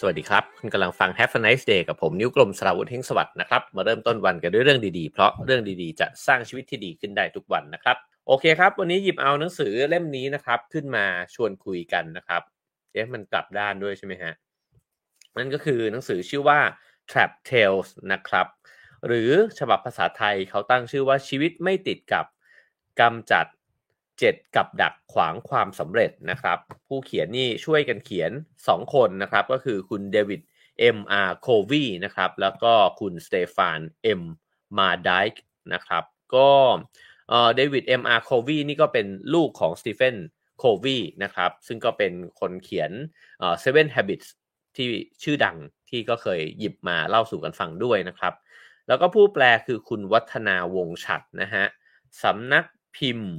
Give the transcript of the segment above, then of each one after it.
สวัสดีครับ คุณกำลังฟัง Have a nice day กับผมนิ้วกลมสราวุธเฮงสวัสดิ์นะครับ มาเริ่มต้นวันกันด้วยเรื่องดีๆ เพราะเรื่องดีๆ จะสร้างชีวิตที่ดีขึ้นได้ทุกวันนะครับ โอเคครับ วันนี้หยิบเอาหนังสือเล่มนี้นะครับ ขึ้นมาชวนคุยกันนะครับเอ๊ะมันกลับด้านด้วยใช่ไหมฮะนั่นก็คือหนังสือชื่อว่า Trap Tales นะครับ หรือฉบับภาษาไทยเขาตั้งชื่อว่าชีวิตไม่ติดกับกำจัด 7 กับดักขวางความสำเร็จนะครับ ผู้เขียนนี่ช่วยกันเขียน 2 คนนะครับ ก็คือคุณเดวิด M.R. Covey นะครับ แล้วก็คุณสเตฟาน M. มาดค์นะครับ ก็เดวิด M.R. Covey นี่ก็เป็นลูกของสตีเฟนโควีนะครับ ซึ่งก็เป็นคนเขียน Seven Habits ที่ชื่อดังที่ก็เคยหยิบมาเล่าสู่กันฟังด้วยนะครับ แล้วก็ผู้แปลคือคุณวัฒนาวงฉัดนะฮะสำนักพิมพ์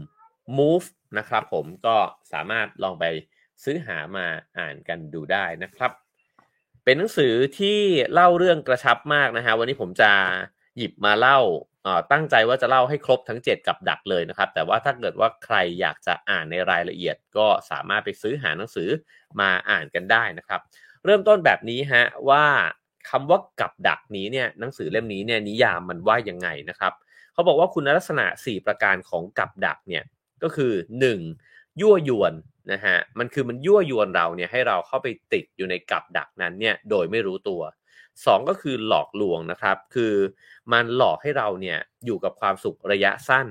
Move นะครับผมก็สามารถลองไปซื้อหามาอ่านกันดูได้นะครับ เป็นหนังสือที่เล่าเรื่องกระชับมากนะฮะวันนี้ผมจะหยิบมาเล่าตั้งใจว่าจะเล่าให้ครบทั้ง 7 กับดักเลยนะครับ แต่ว่าถ้าเกิดว่าใครอยากจะอ่านในรายละเอียด ก็สามารถไปซื้อหาหนังสือมาอ่านกันได้นะครับ เริ่มต้นแบบนี้ฮะว่าคำว่ากับดักนี้เนี่ยหนังสือเล่มนี้เนี่ยนิยามมันว่ายังไงนะครับ เขาบอกว่าคุณลักษณะ 4 ประการของกับดักเนี่ย ก็คือ 1. ยั่วยวนนะฮะมันคือมันยั่วยวนเราเนี่ยให้เราเข้าไปติดอยู่ในกับดักนั้นเนี่ยโดยไม่รู้ตัว 2 ก็คือหลอกลวงนะครับ คือมันหลอกให้เราเนี่ยอยู่กับความสุขระยะสั้น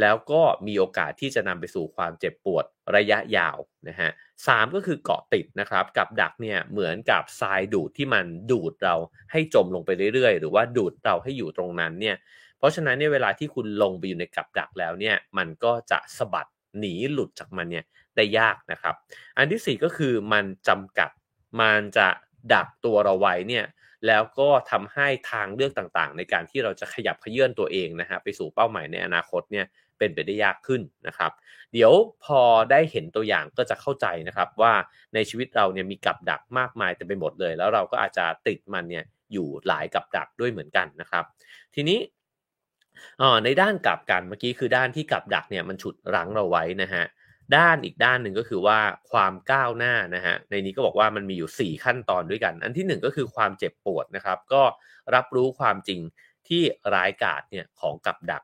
แล้วก็มีโอกาสที่จะนำไปสู่ความเจ็บปวดระยะยาวนะฮะสก็คือเกาะติดนะครับกับดักเนี่ยเหมือนกับทรายดูดที่มันดูดเราให้จมลงไปเรื่อยๆ หรือว่าดูดเราให้อยู่ตรงนั้นเนี่ย เพราะฉะนั้นเนี่ยเวลาที่คุณลงไปอยู่ในกับดักแล้วเนี่ยมันก็จะสะบัดหนีหลุดจากมันเนี่ยได้ยากนะครับ อันที่ 4 ก็คือมันจำกัดมันจะดักตัวเราไว้เนี่ยแล้วก็ทำให้ทางเลือกต่างๆ ในการที่เราจะขยับขยื่นตัวเองนะฮะไปสู่เป้าหมายในอนาคตเนี่ยเป็นไปได้ยากขึ้นนะครับ เดี๋ยวพอได้เห็นตัวอย่างก็จะเข้าใจนะครับว่าในชีวิตเราเนี่ยมีกับดักมากมายเต็มไปหมดเลย แล้วเราก็อาจจะติดมันเนี่ยอยู่หลายกับดักด้วยเหมือนกันนะครับ ทีนี้ ออในด้านกลับกันเมื่อกี้คือด้านที่กับดักเนี่ยมันฉุดรั้งเราไว้นะฮะด้านอีกด้านหนึ่งก็คือว่าความก้าวหน้านะฮะในนี้ก็บอกว่ามันมีอยู่ 4 ขั้นตอนด้วยกัน อันที่ 1 ก็คือความเจ็บปวดนะครับ ก็รับรู้ความจริงที่ร้ายกาจเนี่ยของกับดัก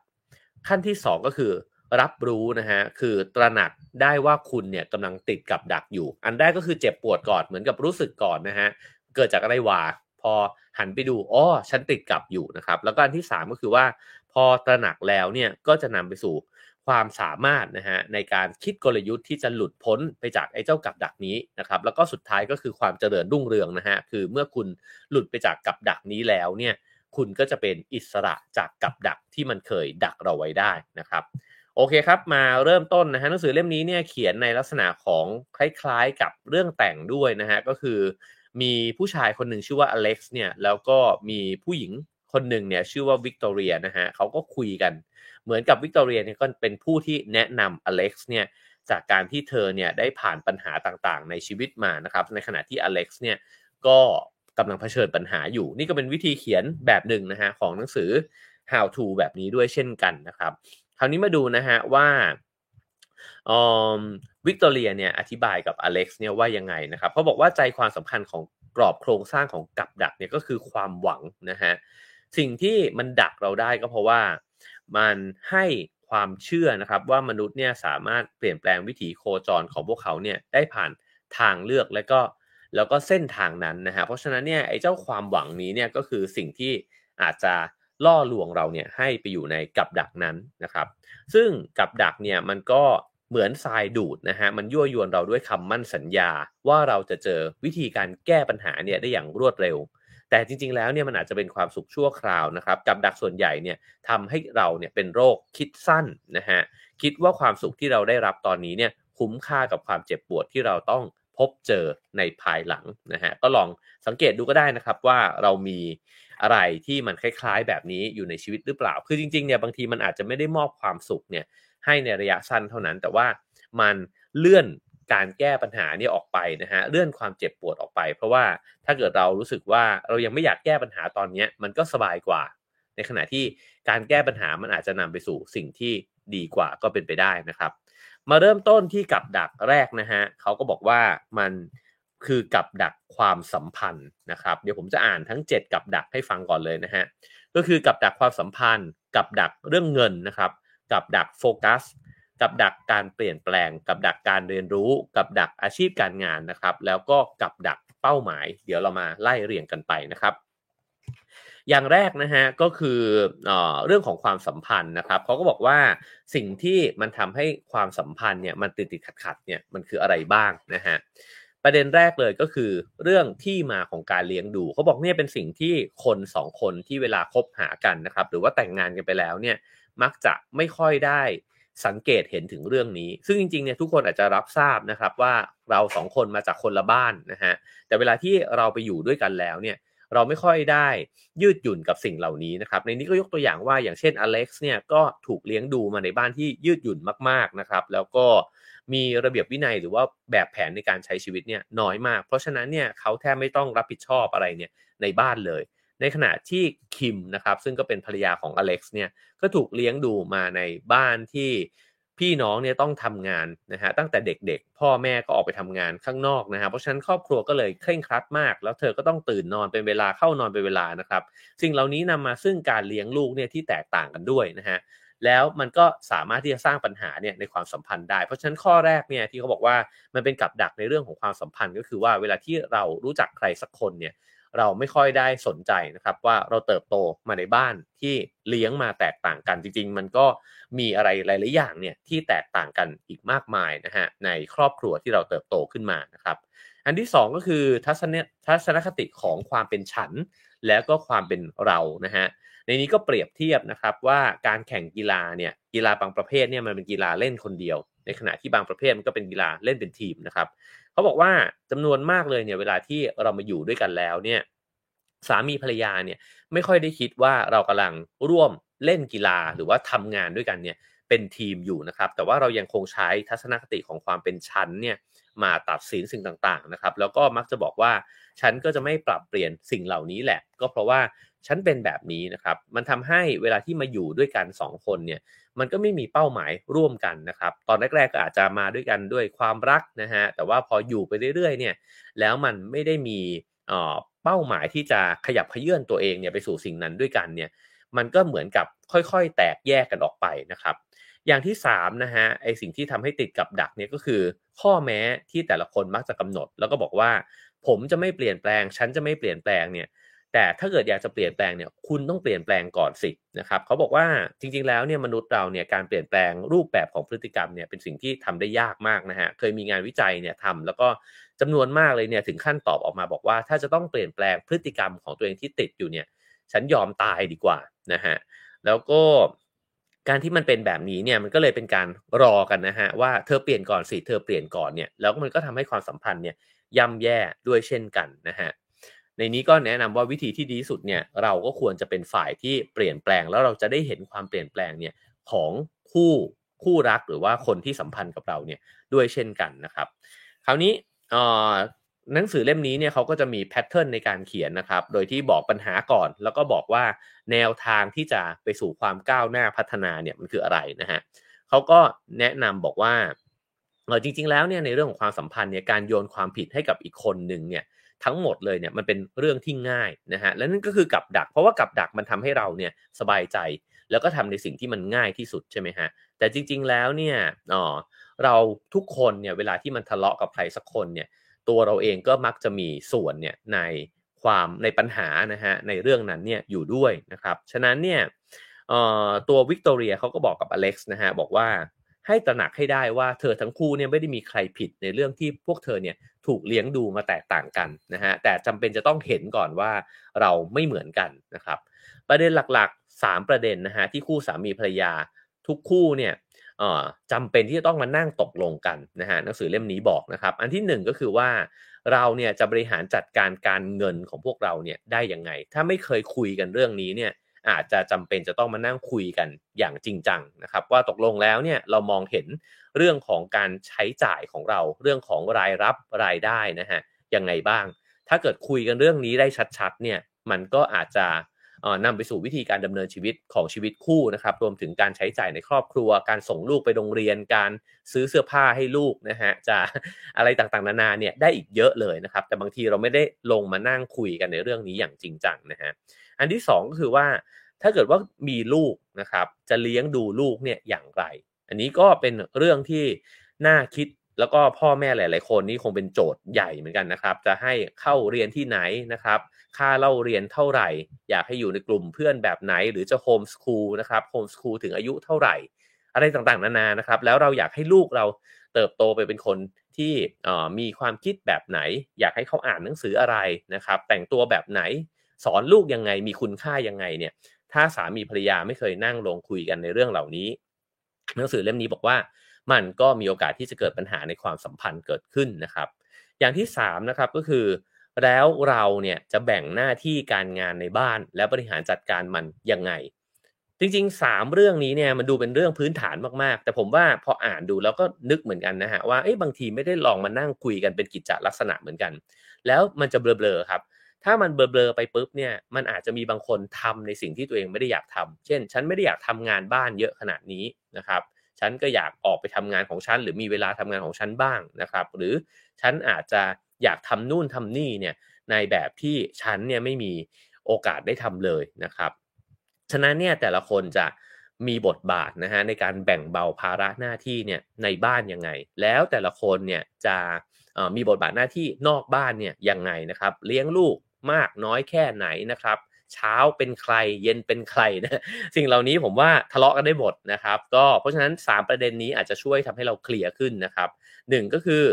ขั้นที่ 2 ก็คือรับรู้นะฮะคือตระหนักได้ว่าคุณเนี่ยกำลังติดกับดักอยู่ อันแรกก็คือเจ็บปวดก่อนเหมือนกับรู้สึกก่อนนะฮะเกิดจากอะไรวะพอหันไปดูอ๋อฉันติดกับอยู่นะครับ แล้วก็อันที่ 3 ก็คือว่า พอตระหนักแล้วเนี่ยก็จะนำไปสู่ความสามารถนะฮะในการคิดกลยุทธ์ที่จะหลุดพ้นไปจากไอ้เจ้ากับดักนี้นะครับแล้วก็สุดท้ายก็คือความเจริญรุ่งเรืองนะฮะคือเมื่อคุณหลุดไปจากกับดักนี้แล้วเนี่ยคุณก็จะเป็นอิสระจากกับดักที่มันเคยดักเราไว้ได้นะครับโอเคครับมาเริ่มต้นนะฮะหนังสือเล่มนี้เนี่ยเขียนในลักษณะของคล้ายๆกับเรื่องแต่งด้วยนะฮะก็คือมีผู้ชายคนหนึ่งชื่อว่าอเล็กซ์เนี่ยแล้วก็มีผู้หญิง คนหนึ่งเนี่ยชื่อว่าวิกตอเรียนะฮะเขาก็คุยกัน เหมือนกับวิกตอเรียเนี่ยก็เป็นผู้ที่แนะนำอเล็กซ์เนี่ยจากการที่เธอเนี่ยได้ผ่านปัญหาต่างๆ ในชีวิตมานะครับ ในขณะที่อเล็กซ์เนี่ยก็กำลังเผชิญปัญหาอยู่ นี่ก็เป็นวิธีเขียนแบบหนึ่งนะฮะของหนังสือ how to แบบนี้ด้วยเช่นกันนะครับ คราวนี้มาดูนะฮะว่าวิกตอเรียเนี่ยอธิบายกับอเล็กซ์เนี่ยว่ายังไงนะครับเขาบอกว่าใจความสำคัญของกรอบโครงสร้างของกับดักเนี่ยก็คือความหวังนะฮะ สิ่งที่มันดักเราได้ก็เพราะว่ามันให้ความเชื่อนะครับว่ามนุษย์เนี่ยสามารถเปลี่ยนแปลงวิถีโคจรของพวกเขาเนี่ยได้ผ่านทางเลือกและก็แล้วก็เส้นทางนั้นนะฮะเพราะฉะนั้นเนี่ยไอ้เจ้าความหวังนี้เนี่ยก็คือสิ่งที่อาจจะล่อลวงเราเนี่ยให้ไปอยู่ในกับดักนั้นนะครับ ซึ่งกับดักเนี่ยมันก็เหมือนทรายดูดนะฮะมันยั่วยวนเราด้วยคำมั่นสัญญาว่าเราจะเจอวิธีการแก้ปัญหาเนี่ยได้อย่างรวดเร็ว แต่จริงๆแล้วเนี่ยมันอาจจะเป็นความสุขชั่วคราวนะครับ กับดักส่วนใหญ่เนี่ยทำให้เราเนี่ยเป็นโรคคิดสั้นนะฮะคิดว่าความสุขที่เราได้รับตอนนี้เนี่ยคุ้มค่ากับความเจ็บปวดที่เราต้องพบเจอในภายหลังนะฮะก็ลองสังเกตดูก็ได้นะครับว่าเรามีอะไรที่มันคล้ายๆ แบบนี้อยู่ในชีวิตหรือเปล่า คือจริงๆเนี่ยบางทีมันอาจจะไม่ได้มอบความสุขเนี่ยให้ในระยะสั้นเท่านั้น แต่ว่ามันเลื่อน การแก้ปัญหานี่ออกไปนะฮะเลื่อนความเจ็บปวดออกไป เพราะว่าถ้าเกิดเรารู้สึกว่าเรายังไม่อยากแก้ปัญหาตอนนี้มันก็สบายกว่า ในขณะที่การแก้ปัญหามันอาจจะนำไปสู่สิ่งที่ดีกว่าก็เป็นไปได้นะครับ มาเริ่มต้นที่กับดักแรกนะฮะเขาก็บอกว่ามันคือกับดักความสัมพันธ์นะครับ เดี๋ยวผมจะอ่านทั้ง 7 กับดักให้ฟังก่อนเลยนะฮะก็คือกับดักความสัมพันธ์ กับดักเรื่องเงินนะครับ กับดักโฟกัส กับดักการเปลี่ยนแปลง กับดักการเรียนรู้ กับดักอาชีพการงานนะครับ แล้วก็กับดักเป้าหมาย เดี๋ยวเรามาไล่เรียงกันไปนะครับ อย่างแรกนะฮะก็คือเอเรื่องของความสัมพันธ์นะครับเขาก็บอกว่าสิ่งที่มันทำให้ความสัมพันธ์เนี่ยมันติดติดขัดขัดเนี่ยมันคืออะไรบ้างนะฮะประเด็นแรกเลยก็คือเรื่องที่มาของการเลี้ยงดูเขาบอกเนี่ยเป็นสิ่งที่คนสองคนที่เวลาคบหากันนะครับ หรือว่าแต่งงานกันไปแล้วเนี่ยมักจะไม่ค่อยได้ สังเกตเห็นถึงเรื่องนี้ ซึ่งจริงๆเนี่ยทุกคนอาจจะรับทราบนะครับว่าเราสองคนมาจากคนละบ้านนะฮะแต่เวลาที่เราไปอยู่ด้วยกันแล้วเนี่ยเราไม่ค่อยได้ยืดหยุ่นกับสิ่งเหล่านี้นะครับในนี้ก็ยกตัวอย่างว่าอย่างเช่นอเล็กซ์เนี่ยก็ถูกเลี้ยงดูมาในบ้านที่ยืดหยุ่นมากๆนะครับแล้วก็มีระเบียบวินัยหรือว่าแบบแผนในการใช้ชีวิตเนี่ยน้อยมาก เพราะฉะนั้นเนี่ยเขาแทบไม่ต้องรับผิดชอบอะไรเนี่ยในบ้านเลย ในขณะที่คิมนะครับซึ่งก็เป็นภรรยาของอเล็กซ์เนี่ยก็ถูกเลี้ยงดูมาในบ้านที่พี่น้องเนี่ยต้องทำงานนะฮะตั้งแต่เด็กๆ พ่อแม่ก็ออกไปทำงานข้างนอกนะฮะเพราะฉะนั้นครอบครัวก็เลยเคร่งครัดมาก แล้วเธอก็ต้องตื่นนอนเป็นเวลาเข้านอนเป็นเวลานะครับ สิ่งเหล่านี้นำมาซึ่งการเลี้ยงลูกเนี่ยที่แตกต่างกันด้วยนะฮะแล้วมันก็สามารถที่จะสร้างปัญหาเนี่ยในความสัมพันธ์ได้ เพราะฉะนั้นข้อแรกเนี่ยที่เขาบอกว่ามันเป็นกับดักในเรื่องของความสัมพันธ์ก็คือว่าเวลาที่เรารู้จักใครสักคนเนี่ย เราไม่ค่อยได้สนใจนะครับว่าเราเติบโตมาในบ้านที่เลี้ยงมาแตกต่างกันจริง ๆ มันก็มีอะไรหลายๆอย่างเนี่ยที่แตกต่างกันอีกมากมายนะฮะในครอบครัวที่เราเติบโตขึ้นมานะครับ อันที่ 2 ก็คือทัศนทัศนคติของความเป็นฉัน แล้วก็ความเป็นเรานะฮะในนี้ก็เปรียบเทียบนะครับว่าการแข่งกีฬาเนี่ยกีฬาบางประเภทเนี่ยมันเป็นกีฬาเล่นคนเดียว ในขณะที่บางประเภทมันก็เป็นกีฬาเล่นเป็นทีมนะครับ เขาบอกว่าจำนวนมากเลยเนี่ยเวลาที่เรามาอยู่ด้วยกันแล้วเนี่ยสามีภรรยาเนี่ยไม่ค่อยได้คิดว่าเรากำลังร่วมเล่นกีฬาหรือว่าทำงานด้วยกันเนี่ยเป็นทีมอยู่นะครับ แต่ว่าเรายังคงใช้ทัศนคติของความเป็นชั้นเนี่ยมาตัดสินสิ่งต่างๆนะครับ แล้วก็มักจะบอกว่าฉันก็จะไม่ปรับเปลี่ยนสิ่งเหล่านี้แหละ ก็เพราะว่าฉันเป็นแบบนี้นะครับ มันทำให้เวลาที่มาอยู่ด้วยกัน 2 คนเนี่ย มันก็ไม่มีเป้าหมายร่วมกันนะครับ ตอนแรกๆก็อาจจะมาด้วยกันด้วยความรักนะฮะ แต่ว่าพออยู่ไปเรื่อยๆเนี่ย แล้วมันไม่ได้มีเป้าหมายที่จะขยับขยื่นตัวเองเนี่ยไปสู่สิ่งนั้นด้วยกันเนี่ย มันก็เหมือนกับค่อยๆ แตกแยกกันออกไปนะครับ อย่างที่3นะฮะ ไอสิ่งที่ทำให้ติดกับดักเนี่ยก็คือ ข้อแม้ที่แต่ละคนมักจะกำหนด แล้วก็บอกว่า ผมจะไม่เปลี่ยนแปลง ฉันจะไม่เปลี่ยนแปลงเนี่ย แต่ถ้าเกิดอยากจะเปลี่ยนแปลงเนี่ยคุณต้องเปลี่ยนแปลงก่อนสินะครับเขาบอกว่าจริง ๆ แล้วเนี่ยมนุษย์เราเนี่ยการเปลี่ยนแปลงรูปแบบของพฤติกรรมเนี่ยเป็นสิ่งที่ทำได้ยากมากนะฮะเคยมีงานวิจัยเนี่ยทำแล้วก็จำนวนมากเลยเนี่ยถึงขั้นตอบออกมาบอกว่า ถ้าจะต้องเปลี่ยนแปลงพฤติกรรมของตัวเองที่ติดอยู่เนี่ยฉันยอมตายดีกว่านะฮะแล้วก็การที่มันเป็นแบบนี้เนี่ยมันก็เลยเป็นการรอกันนะฮะว่าเธอเปลี่ยนก่อนสิเธอเปลี่ยนก่อนเนี่ยแล้วมันก็ทำให้ความสัมพันธ์เนี่ยย่ำแย่ด้วยเช่นกันนะฮะ ในนี้ก็แนะนำว่าวิธีที่ดีสุดเนี่ยเราก็ควรจะเป็นฝ่ายที่เปลี่ยนแปลง แล้วเราจะได้เห็นความเปลี่ยนแปลงเนี่ยของคู่คู่รักหรือว่าคนที่สัมพันธ์กับเราเนี่ยด้วยเช่นกันนะครับ คราวนี้หนังสือเล่มนี้เนี่ยเขาก็จะมีแพทเทิร์นในการเขียนนะครับ โดยที่บอกปัญหาก่อน แล้วก็บอกว่าแนวทางที่จะไปสู่ความก้าวหน้าพัฒนาเนี่ยมันคืออะไรนะฮะเขาก็แนะนำบอกว่าจริง ๆ แล้วเนี่ยในเรื่องของความสัมพันธ์เนี่ยการโยนความผิดให้กับอีกคนหนึ่งเนี่ย ทั้งหมดเลยเนี่ยมันเป็นเรื่องที่ง่ายนะฮะและนั่นก็คือกับดัก เพราะว่ากับดักมันทำให้เราเนี่ยสบายใจ แล้วก็ทำในสิ่งที่มันง่ายที่สุดใช่ไหมฮะแต่จริง ๆแล้วเนี่ยอ๋อเราทุกคนเนี่ยเวลาที่มันทะเลาะกับใครสักคนเนี่ยตัวเราเองก็มักจะมีส่วนเนี่ยในความในปัญหานะฮะในเรื่องนั้นเนี่ยอยู่ด้วยนะครับฉะนั้นเนี่ยตัววิกตอเรียเขาก็บอกกับอเล็กซ์นะฮะบอกว่า ให้ตระหนักให้ได้ว่าเธอทั้งคู่เนี่ยไม่ได้มีใครผิดในเรื่องที่พวกเธอเนี่ยถูกเลี้ยงดูมาแตกต่างกันนะฮะแต่จำเป็นจะต้องเห็นก่อนว่าเราไม่เหมือนกันนะครับ ประเด็นหลักๆ 3 ประเด็นนะฮะที่คู่สามีภรรยาทุกคู่เนี่ยจำเป็นที่จะต้องมานั่งตกลงกันนะฮะหนังสือเล่มนี้บอกนะครับ อันที่ 1 ก็คือว่าเราเนี่ยจะบริหารจัดการการเงินของพวกเราเนี่ยได้ยังไง ถ้าไม่เคยคุยกันเรื่องนี้เนี่ย อาจจะจำเป็นจะต้องมานั่งคุยกันอย่างจริงจังนะครับ ว่าตกลงแล้วเนี่ยเรามองเห็นเรื่องของการใช้จ่ายของเราเรื่องของรายรับรายได้นะฮะยังไงบ้าง ถ้าเกิดคุยกันเรื่องนี้ได้ชัดๆเนี่ยมันก็อาจจะนำไปสู่วิธีการดำเนินชีวิตของชีวิตคู่นะครับ รวมถึงการใช้จ่ายในครอบครัว การส่งลูกไปโรงเรียน การซื้อเสื้อผ้าให้ลูกนะฮะจะอะไรต่างๆนานาเนี่ยได้อีกเยอะเลยนะครับ แต่บางทีเราไม่ได้ลงมานั่งคุยกันในเรื่องนี้อย่างจริงจังนะฮะ อันที่2ก็คือว่าถ้าเกิดว่ามีลูกนะครับ จะเลี้ยงดูลูกเนี่ยอย่างไร อันนี้ก็เป็นเรื่องที่น่าคิดแล้วก็พ่อแม่หลาย ๆ คนนี่คงเป็นโจทย์ใหญ่เหมือนกันนะครับ จะให้เข้าเรียนที่ไหนนะครับ ค่าเล่าเรียนเท่าไหร่ อยากให้อยู่ในกลุ่มเพื่อนแบบไหน หรือจะโฮมสคูลนะครับโฮมสคูลถึงอายุเท่าไหร่ อะไรต่างๆ นานานะครับ แล้วเราอยากให้ลูกเราเติบโตไปเป็นคนที่มีความคิดแบบไหน อยากให้เขาอ่านหนังสืออะไรนะครับ แต่งตัวแบบไหน สอนลูกยังไงมีคุณค่ายังไงเนี่ย ถ้าสามีภรรยาไม่เคยนั่งลงคุยกันในเรื่องเหล่านี้หนังสือเล่มนี้บอกว่ามันก็มีโอกาสที่จะเกิดปัญหาในความสัมพันธ์เกิดขึ้นนะครับ อย่างที่3นะครับก็คือ แล้วเราเนี่ยจะแบ่งหน้าที่การงานในบ้านและบริหารจัดการมันยังไง จริงๆ 3 เรื่องนี้เนี่ยมันดูเป็นเรื่องพื้นฐานมากๆ แต่ผมว่าพออ่านดูแล้วก็นึกเหมือนกันนะฮะว่าเออบางทีไม่ได้ลองมานั่งคุยกันเป็นกิจจลักษณะเหมือนกัน แล้วมันจะเบลอๆครับ ถ้ามันเบลอๆไปปุ๊บเนี่ยมันอาจจะมีบางคนทำในสิ่งที่ตัวเองไม่ได้อยากทำเช่น ฉันไม่ได้อยากทำงานบ้านเยอะขนาดนี้นะครับฉันก็อยากออกไปทำงานของฉันหรือมีเวลาทำงานของฉันบ้างนะครับ หรือฉันอาจจะอยากทำนู่นทำนี่เนี่ยในแบบที่ฉันเนี่ยไม่มีโอกาสได้ทำเลยนะครับฉะนั้นเนี่ยแต่ละคนจะมีบทบาทนะฮะในการแบ่งเบาภาระหน้าที่เนี่ยในบ้านยังไง แล้วแต่ละคนเนี่ยจะมีบทบาทหน้าที่นอกบ้านเนี่ยยังไงนะครับ เลี้ยงลูก มากน้อยแค่ไหนนะครับ เช้าเป็นใครเย็นเป็นใครนะสิ่งเหล่านี้ผมว่าทะเลาะกันได้หมดนะครับ ก็เพราะฉะนั้น 3 ประเด็นนี้อาจจะช่วยทำให้เราเคลียร์ขึ้นนะครับ 1 ก็คือ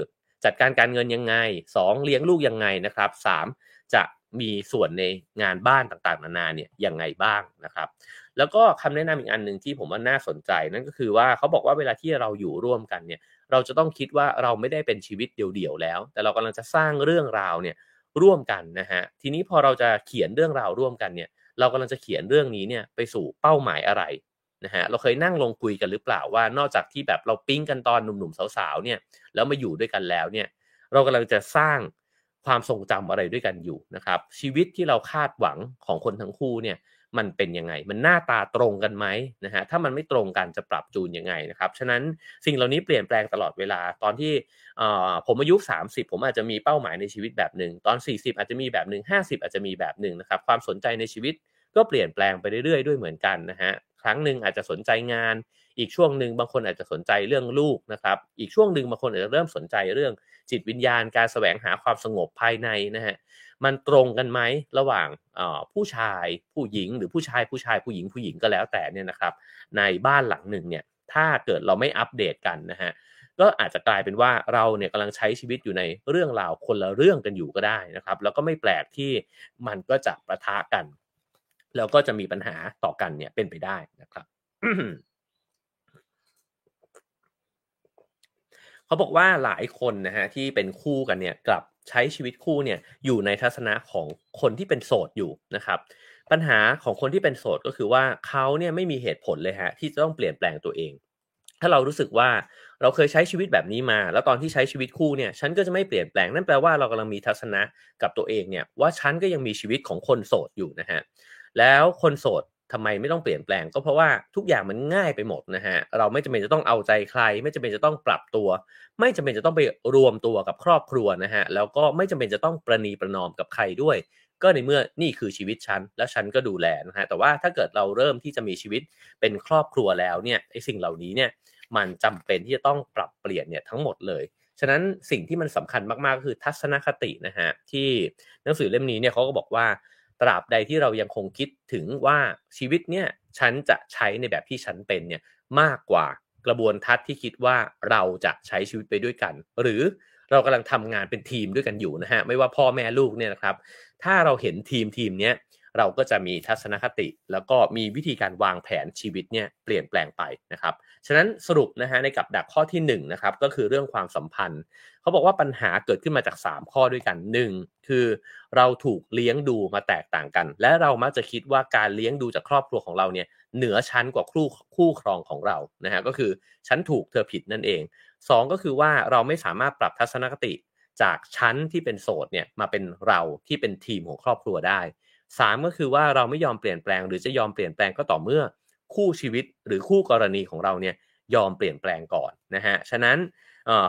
จัดการการเงินยังไง 2 เลี้ยงลูกยังไงนะครับ 3 จะมีส่วนในงานบ้านต่างๆนานาเนี่ยยังไงบ้างนะครับ แล้วก็คำแนะนำอีกอันหนึ่งที่ผมว่าน่าสนใจนั่นก็คือว่าเขาบอกว่าเวลาที่เราอยู่ร่วมกันเนี่ย เราจะต้องคิดว่าเราไม่ได้เป็นชีวิตเดี่ยวๆแล้ว แต่เรากำลังจะสร้างเรื่องราวเนี่ย ร่วมกันนะฮะทีนี้พอเราจะเขียนเรื่องราวร่วมกันเนี่ย เรากำลังจะเขียนเรื่องนี้เนี่ยไปสู่เป้าหมายอะไรนะฮะเราเคยนั่งลงคุยกันหรือเปล่าว่า นอกจากที่แบบเราปิ้งกันตอนหนุ่มๆสาวๆเนี่ยแล้วมาอยู่ด้วยกันแล้วเนี่ย เรากำลังจะสร้างความทรงจำอะไรด้วยกันอยู่นะครับ ชีวิตที่เราคาดหวังของคนทั้งคู่เนี่ย มันเป็นยังไง มันหน้าตาตรงกันไหมนะฮะถ้ามันไม่ตรงกันจะปรับจูนยังไงนะครับฉะนั้นสิ่งเหล่านี้เปลี่ยนแปลงตลอดเวลาตอนที่ผมอายุ 30 ผมอาจจะมีเป้าหมายในชีวิตแบบหนึ่งตอน 40 อาจจะมีแบบหนึ่ง50 อาจจะมีแบบหนึ่งนะครับความสนใจในชีวิตก็เปลี่ยนแปลงไปเรื่อยๆด้วยเหมือนกันนะฮะครั้งหนึ่งอาจจะสนใจงาน อีกช่วงหนึ่งบางคนอาจจะสนใจเรื่องลูกนะครับ อีกช่วงหนึ่งบางคนอาจจะเริ่มสนใจเรื่องจิตวิญญาณการแสวงหาความสงบภายในนะฮะมันตรงกันไหมระหว่างผู้ชายผู้หญิง หรือผู้ชายผู้ชายผู้หญิงผู้หญิงก็แล้วแต่เนี่ยนะครับ ในบ้านหลังหนึ่งเนี่ยถ้าเกิดเราไม่อัปเดตกันนะฮะก็อาจจะกลายเป็นว่าเราเนี่ยกำลังใช้ชีวิตอยู่ในเรื่องราวคนละเรื่องกันอยู่ก็ได้นะครับ แล้วก็ไม่แปลกที่มันก็จะประทะกัน แล้วก็จะมีปัญหาต่อกันเนี่ยเป็นไปได้นะครับ เขาบอกว่าหลายคนนะฮะที่เป็นคู่กันเนี่ยกลับใช้ชีวิตคู่เนี่ยอยู่ในทัศนะของคนที่เป็นโสดอยู่นะครับ ปัญหาของคนที่เป็นโสดก็คือว่าเขาเนี่ยไม่มีเหตุผลเลยฮะที่จะต้องเปลี่ยนแปลงตัวเอง ถ้าเรารู้สึกว่าเราเคยใช้ชีวิตแบบนี้มา แล้วตอนที่ใช้ชีวิตคู่เนี่ยฉันก็จะไม่เปลี่ยนแปลงนั่นแปลว่าเรากำลังมีทัศนะกับตัวเองเนี่ยว่าฉันก็ยังมีชีวิตของคนโสดอยู่นะฮะแล้วคนโสด ทำไมไม่ต้องเปลี่ยนแปลงก็เพราะว่าทุกอย่างมันง่ายไปหมดนะฮะเราไม่จำเป็นจะต้องเอาใจใคร ไม่จำเป็นจะต้องปรับตัว ไม่จำเป็นจะต้องไปรวมตัวกับครอบครัวนะฮะแล้วก็ไม่จำเป็นจะต้องประนีประนอมกับใครด้วย ก็ในเมื่อนี่คือชีวิตฉันและฉันก็ดูแลนะฮะแต่ว่าถ้าเกิดเราเริ่มที่จะมีชีวิตเป็นครอบครัวแล้วเนี่ยไอ้สิ่งเหล่านี้เนี่ยมันจำเป็นที่จะต้องปรับเปลี่ยนเนี่ยทั้งหมดเลยฉะนั้นสิ่งที่มันสำคัญมากๆก็คือทัศนคตินะฮะที่หนังสือเล่มนี้เนี่ยเขาก็บอกว่า ตราบใดที่เรายังคงคิดถึงว่าชีวิตเนี่ยฉันจะใช้ในแบบที่ฉันเป็นเนี่ยมากกว่ากระบวนทัศน์ที่คิดว่าเราจะใช้ชีวิตไปด้วยกัน หรือเรากำลังทำงานเป็นทีมด้วยกันอยู่นะฮะไม่ว่าพ่อแม่ลูกเนี่ยนะครับ ถ้าเราเห็นทีมทีมเนี้ เราก็จะมีทัศนคติ แล้วก็มีวิธีการวางแผนชีวิตเนี่ยเปลี่ยนแปลงไปนะครับ ฉะนั้นสรุปนะฮะในกับดักข้อที่1นนะครับก็คือเรื่องความสัมพันธ์ เขาบอกว่าปัญหาเกิดขึ้นมาจาก 3 ข้อด้วยกัน 1. คือเราถูกเลี้ยงดูมาแตกต่างกัน และเรามักจะคิดว่าการเลี้ยงดูจากครอบครัวของเราเนี่ยเหนือชั้นกว่าคู่คู่ครองของเรานะฮะก็คือฉันถูกเธอผิดนั่นเอง 2 ก็คือว่าเราไม่สามารถปรับทัศนคติจากชั้นที่เป็นโสดเนี่ยมาเป็นเราที่เป็นทีมของครอบครัวได้ 3 ก็คือว่าเราไม่ยอมเปลี่ยนแปลง หรือจะยอมเปลี่ยนแปลงก็ต่อเมื่อคู่ชีวิตหรือคู่กรณีของเราเนี่ยยอมเปลี่ยนแปลงก่อนนะฮะฉะนั้น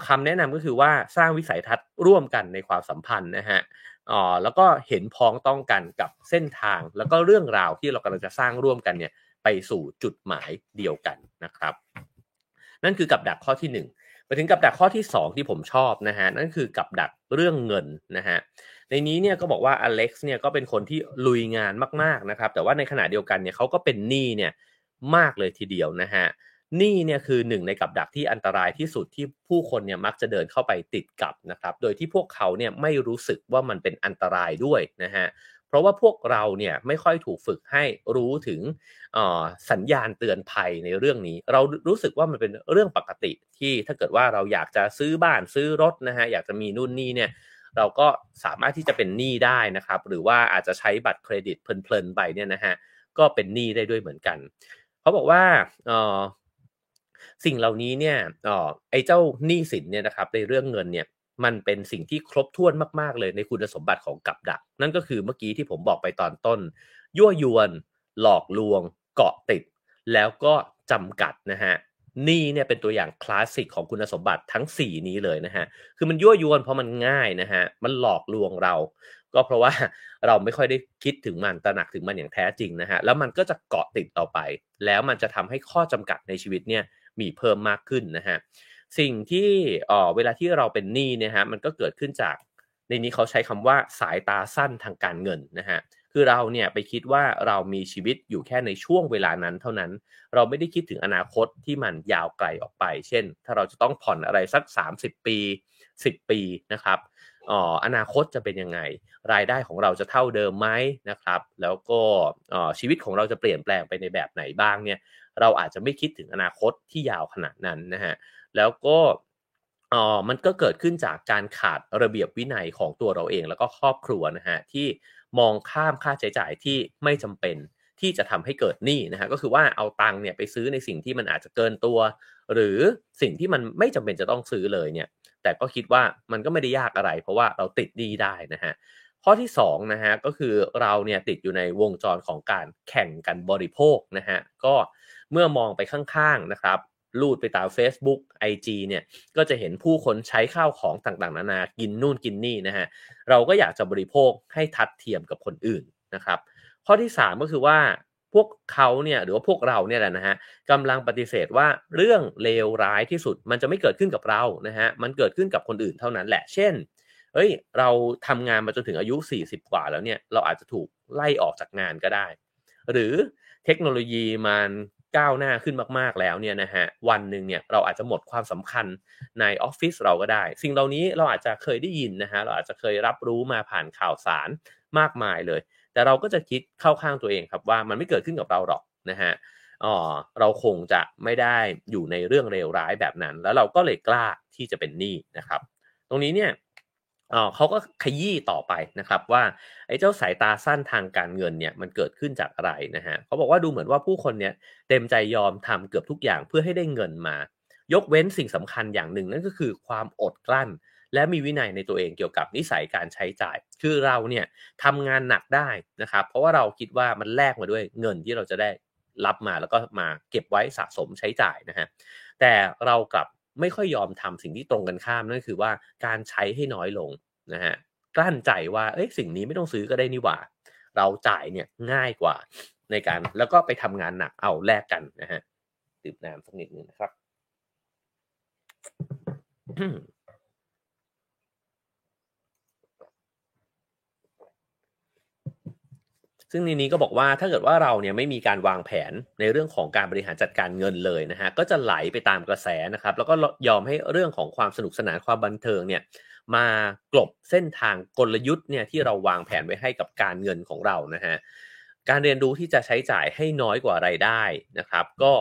คำแนะนำก็คือว่าสร้างวิสัยทัศน์ร่วมกันในความสัมพันธ์นะฮะแล้วก็เห็นพ้องต้องกันกับเส้นทาง แล้วก็เรื่องราวที่เรากำลังจะสร้างร่วมกันเนี่ยไปสู่จุดหมายเดียวกันนะครับ นั่นคือกับดักข้อที่1ไปถึงกับดักข้อที่ 2 ที่ผมชอบนะฮะนั่นคือกับดักเรื่องเงินนะฮะ ในนี้เนี่ยก็บอกว่าอเล็กซ์เนี่ยก็เป็นคนที่ลุยงานมากๆนะครับ แต่ว่าในขณะเดียวกันเนี่ยเขาก็เป็นหนี้เนี่ยมากเลยทีเดียวนะฮะหนี้เนี่ยคือหนึ่งในกับดักที่อันตรายที่สุดที่ผู้คนเนี่ยมักจะเดินเข้าไปติดกับนะครับ โดยที่พวกเขาเนี่ยไม่รู้สึกว่ามันเป็นอันตรายด้วยนะฮะเพราะว่าพวกเราเนี่ยไม่ค่อยถูกฝึกให้รู้ถึงสัญญาณเตือนภัยในเรื่องนี้ เรารู้สึกว่ามันเป็นเรื่องปกติที่ถ้าเกิดว่าเราอยากจะซื้อบ้านซื้อรถนะฮะอยากจะมีนู่นนี่เนี่ย เราก็สามารถที่จะเป็นหนี้ได้นะครับ หรือว่าอาจจะใช้บัตรเครดิตเพลินๆไปเนี่ยนะฮะก็เป็นหนี้ได้ด้วยเหมือนกันเขาบอกว่าสิ่งเหล่านี้เนี่ยไอ้เจ้าหนี้สินเนี่ยนะครับในเรื่องเงินเนี่ยมันเป็นสิ่งที่ครบถ้วนมากๆเลยในคุณสมบัติของกับดัก นั่นก็คือเมื่อกี้ที่ผมบอกไปตอนต้น ยั่วยวน หลอกลวง เกาะติด แล้วก็จำกัดนะฮะ นี่เนี่ยเป็นตัวอย่างคลาสสิกของคุณสมบัติทั้ง 4 นี้เลยนะฮะ คือมันยั่วยวนเพราะมันง่ายนะฮะ มันหลอกลวงเรา ก็เพราะว่าเราไม่ค่อยได้คิดถึงมันตระหนักถึงมันอย่างแท้จริงนะฮะ แล้วมันก็จะเกาะติดต่อไป แล้วมันจะทำให้ข้อจำกัดในชีวิตเนี่ยมีเพิ่มมากขึ้นนะฮะ สิ่งที่เออเวลาที่เราเป็นหนี้เนี่ยฮะ มันก็เกิดขึ้นจากในนี้เขาใช้คำว่าสายตาสั้นทางการเงินนะฮะคือเราเนี่ยไปคิดว่าเรามีชีวิตอยู่แค่ในช่วงเวลานั้นเท่านั้น เราไม่ได้คิดถึงอนาคตที่มันยาวไกลออกไป เช่น ถ้าเราจะต้องผ่อนอะไรสัก 30 ปี 10 ปีนะครับอ๋ออนาคตจะเป็นยังไง รายได้ของเราจะเท่าเดิมไหมนะครับ แล้วก็ชีวิตของเราจะเปลี่ยนแปลงไปในแบบไหนบ้างเนี่ยเราอาจจะไม่คิดถึงอนาคตที่ยาวขนาดนั้นนะฮะแล้วก็อ๋อมันก็เกิดขึ้นจากการขาดระเบียบวินัยของตัวเราเอง แล้วก็ครอบครัวนะฮะที่ มองข้ามค่าใช้จ่ายที่ไม่จำเป็นที่จะทำให้เกิดหนี้นะฮะก็คือว่าเอาตังค์เนี่ยไปซื้อในสิ่งที่มันอาจจะเกินตัว หรือสิ่งที่มันไม่จำเป็นจะต้องซื้อเลยเนี่ย แต่ก็คิดว่ามันก็ไม่ได้ยากอะไร เพราะว่าเราติดหนี้ได้นะฮะข้อที่2นะฮะก็คือเราเนี่ยติดอยู่ในวงจรของการแข่งกันบริโภคนะฮะก็เมื่อมองไปข้างๆนะครับ ลูดไปตาม Facebook IG เนี่ยก็จะเห็นผู้คนใช้ข้าวของต่างๆ นานากินนู่นกินนี่นะฮะเราก็อยากจะบริโภคให้ทัดเทียมกับคนอื่นนะครับข้อที่ 3 ก็คือว่าพวกเขาเนี่ยหรือว่าพวกเราเนี่ยแหละนะฮะกำลังปฏิเสธว่าเรื่องเลวร้ายที่สุดมันจะไม่เกิดขึ้นกับเรานะฮะมันเกิดขึ้นกับคนอื่นเท่านั้นแหละ เช่นเฮ้ยเราทำงานมาจนถึงอายุ 40 กว่าแล้วเนี่ยเราอาจจะถูกไล่ออกจากงานก็ได้ หรือเทคโนโลยีมัน ก้าวหน้าขึ้นมากๆแล้วเนี่ยนะฮะวันหนึ่งเนี่ยเราอาจจะหมดความสำคัญในออฟฟิศเราก็ได้ สิ่งเหล่านี้เราอาจจะเคยได้ยินนะฮะเราอาจจะเคยรับรู้มาผ่านข่าวสารมากมายเลย แต่เราก็จะคิดเข้าข้างตัวเองครับว่ามันไม่เกิดขึ้นกับเราหรอกนะฮะอ๋อเราคงจะไม่ได้อยู่ในเรื่องเลวร้ายแบบนั้น แล้วเราก็เลยกล้าที่จะเป็นหนี้นะครับ ตรงนี้เนี่ย เขาก็ขยี้ต่อไปนะครับว่าไอ้เจ้าสายตาสั้นทางการเงินเนี่ยมันเกิดขึ้นจากอะไรนะฮะเขาบอกว่าดูเหมือนว่าผู้คนเนี่ยเต็มใจยอมทำเกือบทุกอย่างเพื่อให้ได้เงินมา ยกเว้นสิ่งสำคัญอย่างหนึ่งนั่นก็คือความอดกลั้น และมีวินัยในตัวเองเกี่ยวกับนิสัยการใช้จ่าย คือเราเนี่ยทำงานหนักได้นะครับ เพราะว่าเราคิดว่ามันแลกมาด้วยเงินที่เราจะได้รับมาแล้วก็มาเก็บไว้สะสมใช้จ่ายนะฮะแต่เรากลับ ไม่ค่อยยอมทำสิ่งที่ตรงกันข้ามนั่นคือว่าการใช้ให้น้อยลงนะฮะกลั้นใจว่าเอ้ยสิ่งนี้ไม่ต้องซื้อก็ได้นี่หว่า เราจ่ายเนี่ยง่ายกว่าในการแล้วก็ไปทำงานหนักเอาแลกกันนะฮะดื่มน้ำสักนิดนึงนะครับ ซึ่งในนี้ก็บอกว่าถ้าเกิดว่าเราเนี่ยไม่มีการวางแผนในเรื่องของการบริหารจัดการเงินเลยนะฮะก็จะไหลไปตามกระแสนะครับ แล้วก็ยอมให้เรื่องของความสนุกสนานความบันเทิงเนี่ยมากลบเส้นทางกลยุทธ์เนี่ยที่เราวางแผนไว้ให้กับการเงินของเรานะฮะการเรียนรู้ที่จะใช้จ่ายให้น้อยกว่ารายได้นะครับ ก็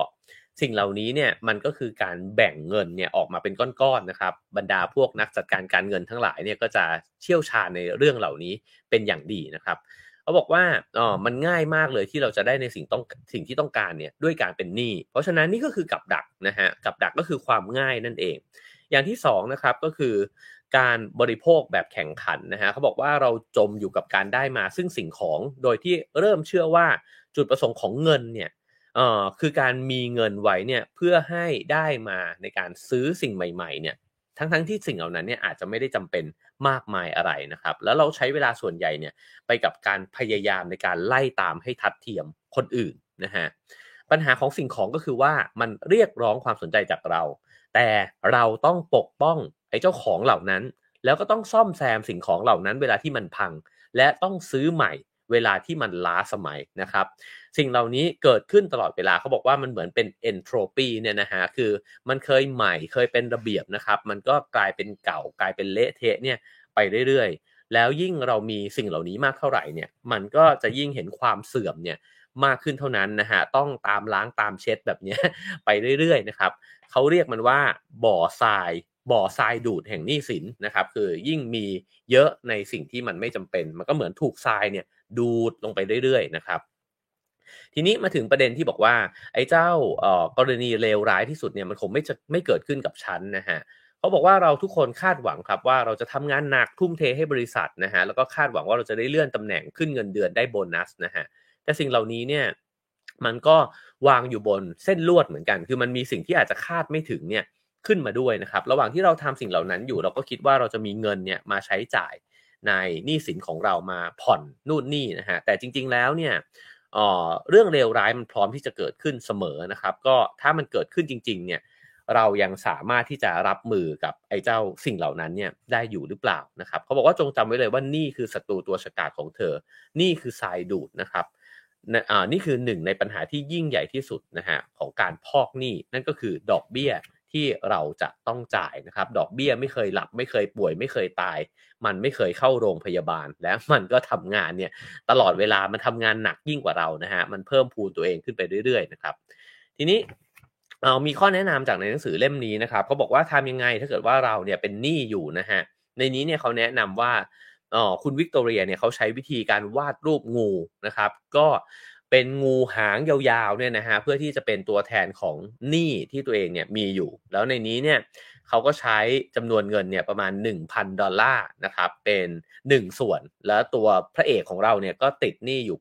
สิ่งเหล่านี้เนี่ยมันก็คือการแบ่งเงินเนี่ยออกมาเป็นก้อนๆนะครับ บรรดาพวกนักจัดการการเงินทั้งหลายเนี่ยก็จะเชี่ยวชาญในเรื่องเหล่านี้เป็นอย่างดีนะครับ เขาบอกว่าอ๋อมันง่ายมากเลยที่เราจะได้ในสิ่งต้องสิ่งที่ต้องการเนี่ยด้วยการเป็นหนี้เพราะฉะนั้นนี่ก็คือกับดักนะฮะกับดักก็คือความง่ายนั่นเอง อย่างที่2นะครับก็คือการบริโภคแบบแข่งขันนะฮะเขาบอกว่าเราจมอยู่กับการได้มาซึ่งสิ่งของโดยที่เริ่มเชื่อว่าจุดประสงค์ของเงินเนี่ยเอ่อคือการมีเงินไว้เนี่ยเพื่อให้ได้มาในการซื้อสิ่งใหม่ๆเนี่ย ทั้งๆทที่สิ่งเหล่านั้นเนี่ยอาจจะไม่ได้จำเป็นมากมายอะไรนะครับ แล้วเราใช้เวลาส่วนใหญ่เนี่ยไปกับการพยายามในการไล่ตามให้ทัดเทียมคนอื่นนะฮะปัญหาของสิ่งของก็คือว่ามันเรียกร้องความสนใจจากเรา แต่เราต้องปกป้องไอ้เจ้าของเหล่านั้น แล้วก็ต้องซ่อมแซมสิ่งของเหล่านั้นเวลาที่มันพัง และต้องซื้อใหม่ เวลาที่มันล้าสมัยนะครับ สิ่งเหล่านี้เกิดขึ้นตลอดเวลาเขาบอกว่ามันเหมือนเป็น entropy เนี่ยนะฮะคือมันเคยใหม่เคยเป็นระเบียบนะครับ มันก็กลายเป็นเก่ากลายเป็นเละเทะเนี่ยไปเรื่อยๆ แล้วยิ่งเรามีสิ่งเหล่านี้มากเท่าไหร่เนี่ยมันก็จะยิ่งเห็นความเสื่อมเนี่ยมากขึ้นเท่านั้นนะฮะต้องตามล้างตามเช็ดแบบนี้ไปเรื่อยๆนะครับเขาเรียกมันว่าบ่อทรายบ่อทรายดูดแห่งหนี้สินนะครับคือยิ่งมีเยอะในสิ่งที่มันไม่จำเป็น มันก็เหมือนถูกทรายเนี่ย ดูดลงไปเรื่อยๆนะครับ ทีนี้มาถึงประเด็นที่บอกว่า ไอ้เจ้าเอ่อกรณีเลวร้ายที่สุดเนี่ยมันคงไม่จะไม่เกิดขึ้นกับฉันนะฮะเขาบอกว่าเราทุกคนคาดหวังครับว่าเราจะทำงานหนักทุ่มเทให้บริษัทนะฮะแล้วก็คาดหวังว่าเราจะได้เลื่อนตำแหน่งขึ้นเงินเดือนได้โบนัสนะฮะแต่สิ่งเหล่านี้เนี่ยมันก็วางอยู่บนเส้นลวดเหมือนกัน คือมันมีสิ่งที่อาจจะคาดไม่ถึงเนี่ยขึ้นมาด้วยนะครับ ระหว่างที่เราทำสิ่งเหล่านั้นอยู่เราก็คิดว่าเราจะมีเงินเนี่ยมาใช้จ่าย ในหนี้สินของเรามาผ่อนนู่นนี่นะฮะแต่จริง ๆแล้วเนี่ยเรื่องเลวร้ายมันพร้อมที่จะเกิดขึ้นเสมอนะครับ ก็ถ้ามันเกิดขึ้นจริง ๆ เนี่ยเรายังสามารถที่จะรับมือกับไอ้เจ้าสิ่งเหล่านั้นเนี่ยได้อยู่หรือเปล่านะครับเขาบอกว่าจงจำไว้เลยว่านี่คือศัตรูตัวฉกาจของเธอ นี่คือทรายดูดนะครับนี่คือหนึ่งในปัญหาที่ยิ่งใหญ่ที่สุดนะฮะของการพอกหนี้นั่นก็คือดอกเบี้ย ที่เราจะต้องจ่ายนะครับ ดอกเบี้ยไม่เคยหลับ ไม่เคยป่วย ไม่เคยตาย มันไม่เคยเข้าโรงพยาบาล และมันก็ทำงานเนี่ยตลอดเวลามันทำงานหนักยิ่งกว่าเรานะฮะมันเพิ่มพูนตัวเองขึ้นไปเรื่อยๆนะครับ ทีนี้เอามีข้อแนะนำจากในหนังสือเล่มนี้นะครับเขาบอกว่าทำยังไงถ้าเกิดว่าเราเนี่ยเป็นหนี้อยู่นะฮะในนี้เนี่ยเขาแนะนำว่าอ๋อคุณวิกตอเรียเนี่ยเขาใช้วิธีการวาดรูปงูนะครับ ก็ เป็นงูหางยาวๆเนี่ยนะฮะเพื่อที่จะเป็นตัวแทนของหนี้ที่ตัวเองเนี่ยมีอยู่ แล้วในนี้เนี่ยเขาก็ใช้จำนวนเงินเนี่ยประมาณ 1,000 ดอลลาร์นะครับเป็น 1 ส่วน แล้วตัวพระเอกของเราเนี่ยก็ติดหนี้อยู่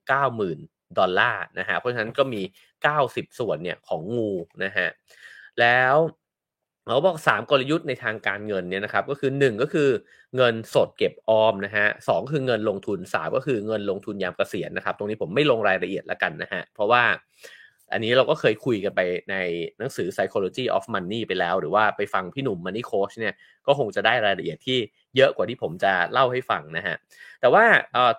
90,000 ดอลลาร์นะฮะเพราะฉะนั้นก็มี 90 ส่วนเนี่ยของงูนะฮะแล้ว เขาบอก 3 กลยุทธ์ในทางการเงินเนี่ยนะครับก็คือ 1 ก็คือเงินสดเก็บออมนะฮะสคือเงินลงทุน3ก็คือเงินลงทุนยามเกษียณนะครับ ตรงนี้ผมไม่ลงรายละเอียดละกันนะฮะเพราะว่าอันนี้เราก็เคยคุยกันไปในหนังสือ psychology of money ไปแล้ว หรือว่าไปฟังพี่หนุ่ม money coach เนี่ยก็คงจะได้รายละเอียดที่ เยอะกว่าที่ผมจะเล่าให้ฟังนะฮะ แต่ว่า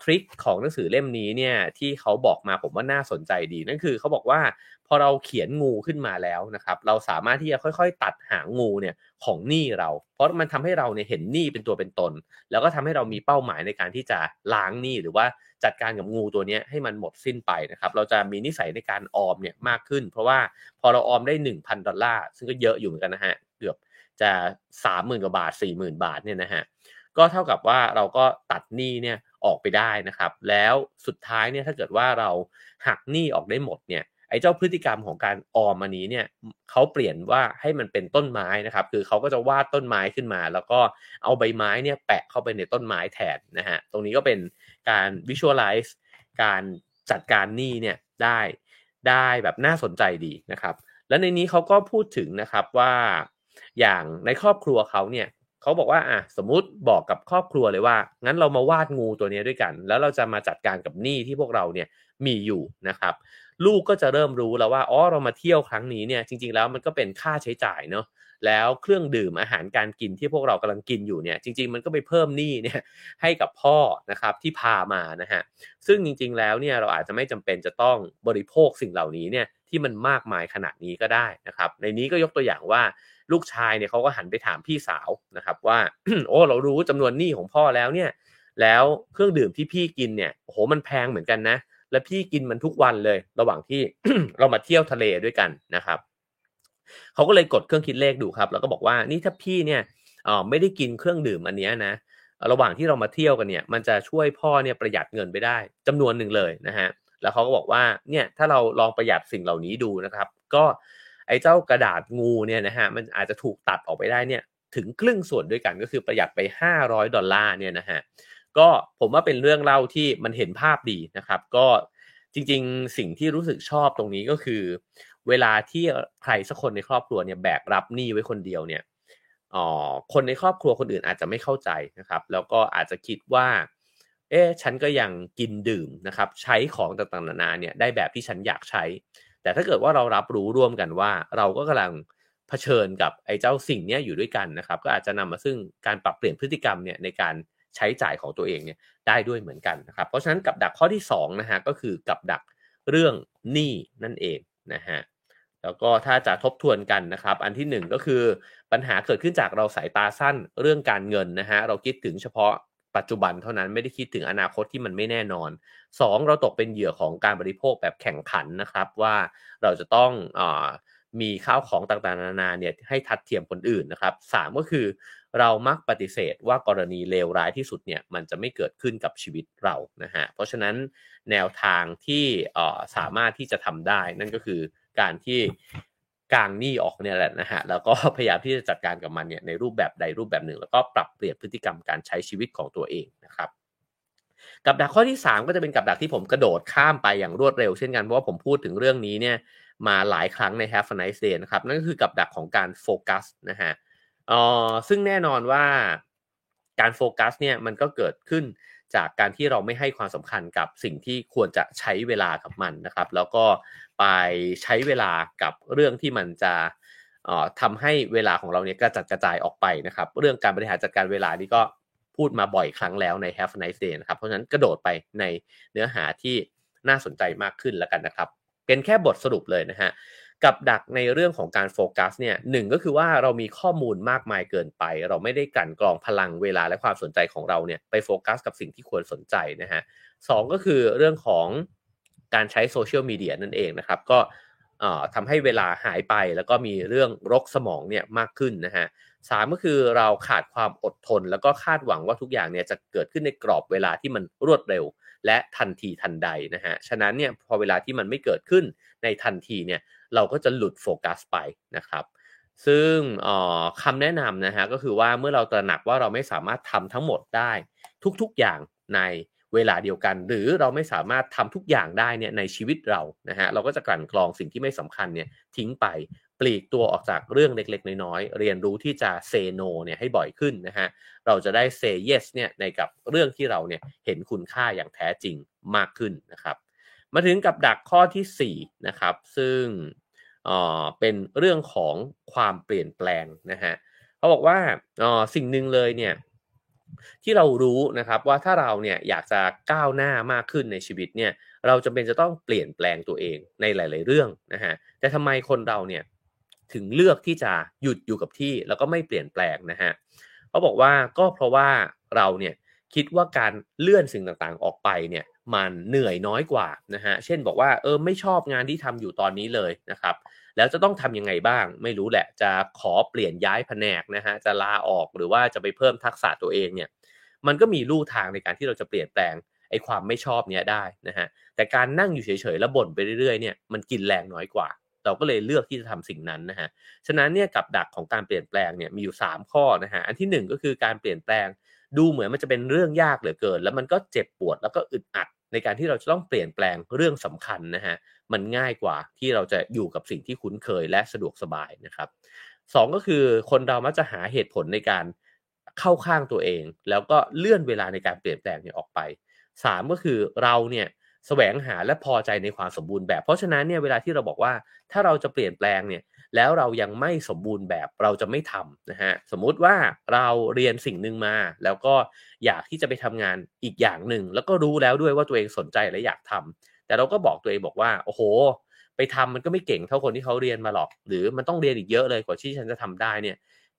ทริคของหนังสือเล่มนี้เนี่ยที่เขาบอกมาผมว่าน่าสนใจดี นั่นคือเขาบอกว่าพอเราเขียนงูขึ้นมาแล้วนะครับ เราสามารถที่จะค่อยๆ ตัดหางงูเนี่ยของหนี้เรา เพราะมันทำให้เราเนี่ยเห็นหนี้เป็นตัวเป็นตน แล้วก็ทำให้เรามีเป้าหมายในการที่จะล้างหนี้หรือว่าจัดการกับงูตัวนี้ให้มันหมดสิ้นไปนะครับ เราจะมีนิสัยในการออมเนี่ยมากขึ้น เพราะว่าพอเราออมได้ 1,000 ดอลลาร์ซึ่งก็เยอะอยู่เหมือนกันนะฮะ เกือบจะ30,000กว่าบาท40,000บาทเนี่ยนะฮะก็เท่ากับว่าเราก็ตัดหนี้เนี่ยออกไปได้นะครับ แล้วสุดท้ายเนี่ยถ้าเกิดว่าเราหักหนี้ออกได้หมดเนี่ยไอ้เจ้าพฤติกรรมของการออมอันนี้เนี่ยเขาเปลี่ยนว่าให้มันเป็นต้นไม้นะครับ คือเขาก็จะวาดต้นไม้ขึ้นมา แล้วก็เอาใบไม้เนี่ยแปะเข้าไปในต้นไม้แทนนะฮะตรงนี้ก็เป็นการ visualize การจัดการหนี้เนี่ยได้ได้แบบน่าสนใจดีนะครับ แล้วในนี้เขาก็พูดถึงนะครับว่า อย่างในครอบครัวเขาเนี่ยเขาบอกว่าอะสมมุติบอกกับครอบครัวเลยว่า งั้นเรามาวาดงูตัวนี้ด้วยกัน แล้วเราจะมาจัดการกับหนี้ที่พวกเราเนี่ยมีอยู่นะครับ ลูกก็จะเริ่มรู้แล้วว่าอ๋อเรามาเที่ยวครั้งนี้เนี่ยจริง ๆ แล้วมันก็เป็นค่าใช้จ่ายเนาะแล้วเครื่องดื่มอาหารการกินที่พวกเรากำลังกินอยู่เนี่ยจริง ๆ มันก็ไปเพิ่มหนี้เนี่ยให้กับพ่อนะครับที่พามานะฮะซึ่งจริง ๆ แล้วเนี่ยเราอาจจะไม่จำเป็นจะต้องบริโภคสิ่งเหล่านี้เนี่ยที่มันมากมายขนาดนี้ก็ได้นะครับ ในนี้ก็ยกตัวอย่างว่า ลูกชายเนี่ยเขาก็หันไปถามพี่สาวนะครับว่าโอ้เรารู้จำนวนหนี้ของพ่อแล้วเนี่ย แล้วเครื่องดื่มที่พี่กินเนี่ยโอ้โหมันแพงเหมือนกันนะ และพี่กินมันทุกวันเลย ระหว่างที่เรามาเที่ยวทะเลด้วยกันนะครับเขาก็เลยกดเครื่องคิดเลขดูครับ แล้วก็บอกว่านี่ถ้าพี่เนี่ยออไม่ได้กินเครื่องดื่มอันนี้นะระหว่างที่เรามาเที่ยวกันเนี่ย มันจะช่วยพ่อเนี่ยประหยัดเงินไปได้จำนวนหนึ่งเลยนะฮะแล้วเขาก็บอกว่าเนี่ยถ้าเราลองประหยัดสิ่งเหล่านี้ดูนะครับ ก็ ไอ้เจ้ากระดาษงูเนี่ยนะฮะมันอาจจะถูกตัดออกไปได้เนี่ยถึงครึ่งส่วนด้วยกันก็คือประหยัดไป 500 ดอลลาร์เนี่ยนะฮะก็ผมว่าเป็นเรื่องเล่าที่มันเห็นภาพดีนะครับ ก็จริงๆ สิ่งที่รู้สึกชอบตรงนี้ก็คือ เวลาที่ใครสักคนในครอบครัวเนี่ยแบกรับหนี้ไว้คนเดียวเนี่ยอ๋อคนในครอบครัวคนอื่นอาจจะไม่เข้าใจนะครับ แล้วก็อาจจะคิดว่า เอ๊ะฉันก็ยังกินดื่มนะครับ ใช้ของต่างๆนานาเนี่ยได้แบบที่ฉันอยากใช้ แต่ถ้าเกิดว่าเรารับรู้ร่วมกันว่า เราก็กำลังเผชิญกับไอ้เจ้าสิ่งนี้อยู่ด้วยกันนะครับ ก็อาจจะนำมาซึ่งการปรับเปลี่ยนพฤติกรรมเนี่ยในการใช้จ่ายของตัวเองเนี่ยได้ด้วยเหมือนกันนะครับ เพราะฉะนั้นกับดักข้อที่2นะฮะก็คือกับดักเรื่องหนี้นั่นเองนะฮะแล้วก็ถ้าจะทบทวนกันนะครับ อันที่ 1 ก็คือปัญหาเกิดขึ้นจากเราสายตาสั้นเรื่องการเงินนะฮะเราคิดถึงเฉพาะ ปัจจุบันเท่านั้นไม่ได้คิดถึงอนาคตที่มันไม่แน่นอน 2 เราตกเป็นเหยื่อของการบริโภคแบบแข่งขันนะครับว่าเราจะต้องอมีข้าวของต่างๆนานาเนี่ยให้ทัดเทียมคนอื่นนะครับสก็คือเรามักปฏิเสธว่ากรณีเลวร้ายที่สุดเนี่ยมันจะไม่เกิดขึ้นกับชีวิตเรานะฮะเพราะฉะนั้นแนวทางที่สามารถที่จะทำได้ นั่นก็คือการที่ กางหนี้ออกเนี่ยแหละนะฮะแล้วก็พยายามที่จะจัดการกับมันเนี่ยในรูปแบบใดรูปแบบหนึ่ง แล้วก็ปรับเปลี่ยนพฤติกรรมการใช้ชีวิตของตัวเองนะครับกับดักข้อที่ 3 ก็จะเป็นกับดักที่ผมกระโดดข้ามไปอย่างรวดเร็วเช่นกันเพราะว่าผมพูดถึงเรื่องนี้เนี่ยมาหลายครั้งใน Have a nice day นะครับนั่นก็คือกับดักของการโฟกัสนะฮะออซึ่งแน่นอนว่าการโฟกัสเนี่ยมันก็เกิดขึ้นจากการที่เราไม่ให้ความสำคัญกับสิ่งที่ควรจะใช้เวลากับมันนะครับ แล้วก็ ไปใช้เวลากับเรื่องที่มันจะทำให้เวลาของเราเนี่ยกระจัดกระจายออกไปนะครับ เรื่องการบริหารจัดการเวลานี่ก็พูดมาบ่อยครั้งแล้วใน Have a nice day นะครับ เพราะฉะนั้นกระโดดไปในเนื้อหาที่น่าสนใจมากขึ้นแล้วกันนะครับ เป็นแค่บทสรุปเลยนะฮะกับดักในเรื่องของการโฟกัสเนี่ยหนึ่งก็คือว่าเรามีข้อมูลมากมายเกินไป เราไม่ได้กันกรองพลังเวลาและความสนใจของเราเนี่ยไปโฟกัสกับสิ่งที่ควรสนใจนะฮะสก็คือเรื่องของ การใช้โซเชียลมีเดียนั่นเองนะครับ ก็ทำให้เวลาหายไปแล้วก็มีเรื่องรกสมองเนี่ยมากขึ้นนะฮะสามก็คือเราขาดความอดทน แล้วก็คาดหวังว่าทุกอย่างเนี่ยจะเกิดขึ้นในกรอบเวลาที่มันรวดเร็ว และทันทีทันใดนะฮะฉะนั้นเนี่ยพอเวลาที่มันไม่เกิดขึ้นในทันทีเนี่ยเราก็จะหลุดโฟกัสไปนะครับ ซึ่งคำแนะนำนะฮะก็คือว่าเมื่อเราตระหนักว่าเราไม่สามารถทำทั้งหมดได้ ทุกๆอย่างใน เวลาเดียวกัน หรือเราไม่สามารถทำทุกอย่างได้เนี่ยในชีวิตเรานะฮะเราก็จะกลั่นกรองสิ่งที่ไม่สำคัญเนี่ยทิ้งไปปลีกตัวออกจากเรื่องเล็กๆ น้อยๆ เรียนรู้ที่จะเซโนเนี่ยให้บ่อยขึ้นนะฮะ เราจะได้เซเยสเนี่ยในกับเรื่องที่เราเนี่ยเห็นคุณค่าอย่างแท้จริงมากขึ้นนะครับ มาถึงกับดักข้อที่4นะครับ ซึ่งเป็นเรื่องของความเปลี่ยนแปลงนะฮะเขาบอกว่าสิ่งหนึ่งเลยเนี่ย ที่เรารู้นะครับว่าถ้าเราเนี่ยอยากจะก้าวหน้ามากขึ้นในชีวิตเนี่ยเราจำเป็นจะต้องเปลี่ยนแปลงตัวเองในหลาย ๆ เรื่องนะฮะแต่ทำไมคนเราเนี่ยถึงเลือกที่จะหยุดอยู่กับที่แล้วก็ไม่เปลี่ยนแปลงนะฮะเขาบอกว่าก็เพราะว่าเราเนี่ยคิดว่าการเลื่อนสิ่งต่างๆออกไปเนี่ย มันเหนื่อยน้อยกว่านะฮะ เช่นบอกว่าเออไม่ชอบงานที่ทำอยู่ตอนนี้เลยนะครับ แล้วจะต้องทํำยังไงบ้าง ไม่รู้แหละ จะขอเปลี่ยนย้ายแผนกนะฮะ จะลาออกหรือว่าจะไปเพิ่มทักษะตัวเองเนี่ย มันก็มีลู่ทางในการที่เราจะเปลี่ยนแปลงไอ้ความไม่ชอบเนี้ยได้นะฮะ แต่การนั่งอยู่เฉยๆแล้วบ่นไปเรื่อยๆเนี่ย มันกินแรงน้อยกว่า เราก็เลยเลือกที่จะทำสิ่งนั้นนะฮะ ฉะนั้นเนี่ยกับดักของการเปลี่ยนแปลงเนี่ยมีอยู่ 3 ข้อนะฮะ อันที่ 1 ก็คือการเปลี่ยนแปลง ดูเหมือนมันจะเป็นเรื่องยากเหลือเกิน แล้วมันก็เจ็บปวดแล้วก็อึดอัด ในการที่เราจะต้องเปลี่ยนแปลงเรื่องสำคัญนะฮะมันง่ายกว่าที่เราจะอยู่กับสิ่งที่คุ้นเคยและสะดวกสบายนะครับสก็คือคนเรามักจะหาเหตุผลในการเข้าข้างตัวเอง แล้วก็เลื่อนเวลาในการเปลี่ยนแปลงเนี่ยออกไป3ก็คือเราเนี่ยแสวงหาและพอใจในความสมบูรณ์แบบ เพราะฉะนั้นเนี่ยเวลาที่เราบอกว่าถ้าเราจะเปลี่ยนแปลงเนี่ย แล้วเรายังไม่สมบูรณ์แบบเราจะไม่ทำนะฮะสมมุติว่าเราเรียนสิ่งหนึ่งมา แล้วก็อยากที่จะไปทำงานอีกอย่างหนึ่ง แล้วก็รู้แล้วด้วยว่าตัวเองสนใจและอยากทำแต่เราก็บอกตัวเองบอกว่าโอ้โห ไปทำมันก็ไม่เก่งเท่าคนที่เขาเรียนมาหรอก หรือมันต้องเรียนอีกเยอะเลยกว่าที่ฉันจะทำได้เนี่ย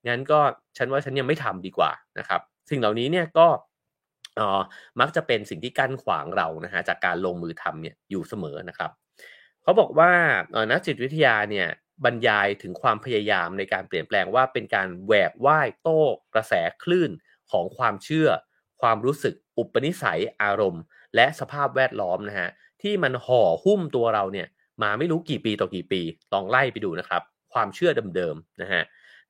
งั้นก็ฉันว่าฉันยังไม่ทำดีกว่านะครับ สิ่งเหล่านี้เนี่ยก็มักจะเป็นสิ่งที่กั้นขวางเรานะฮะจากการลงมือทำเนี่ยอยู่เสมอนะครับ เขาบอกว่านักจิตวิทยาเนี่ย บรรยายถึงความพยายามในการเปลี่ยนแปลงว่าเป็นการแหวกว่ายโต้กระแสคลื่นของความเชื่อ ความรู้สึกอุปนิสัยอารมณ์ และสภาพแวดล้อมนะฮะที่มันห่อหุ้มตัวเราเนี่ยมาไม่รู้กี่ปีต่อกี่ปี ลองไล่ไปดูนะครับ ความเชื่อเดิมๆนะฮะ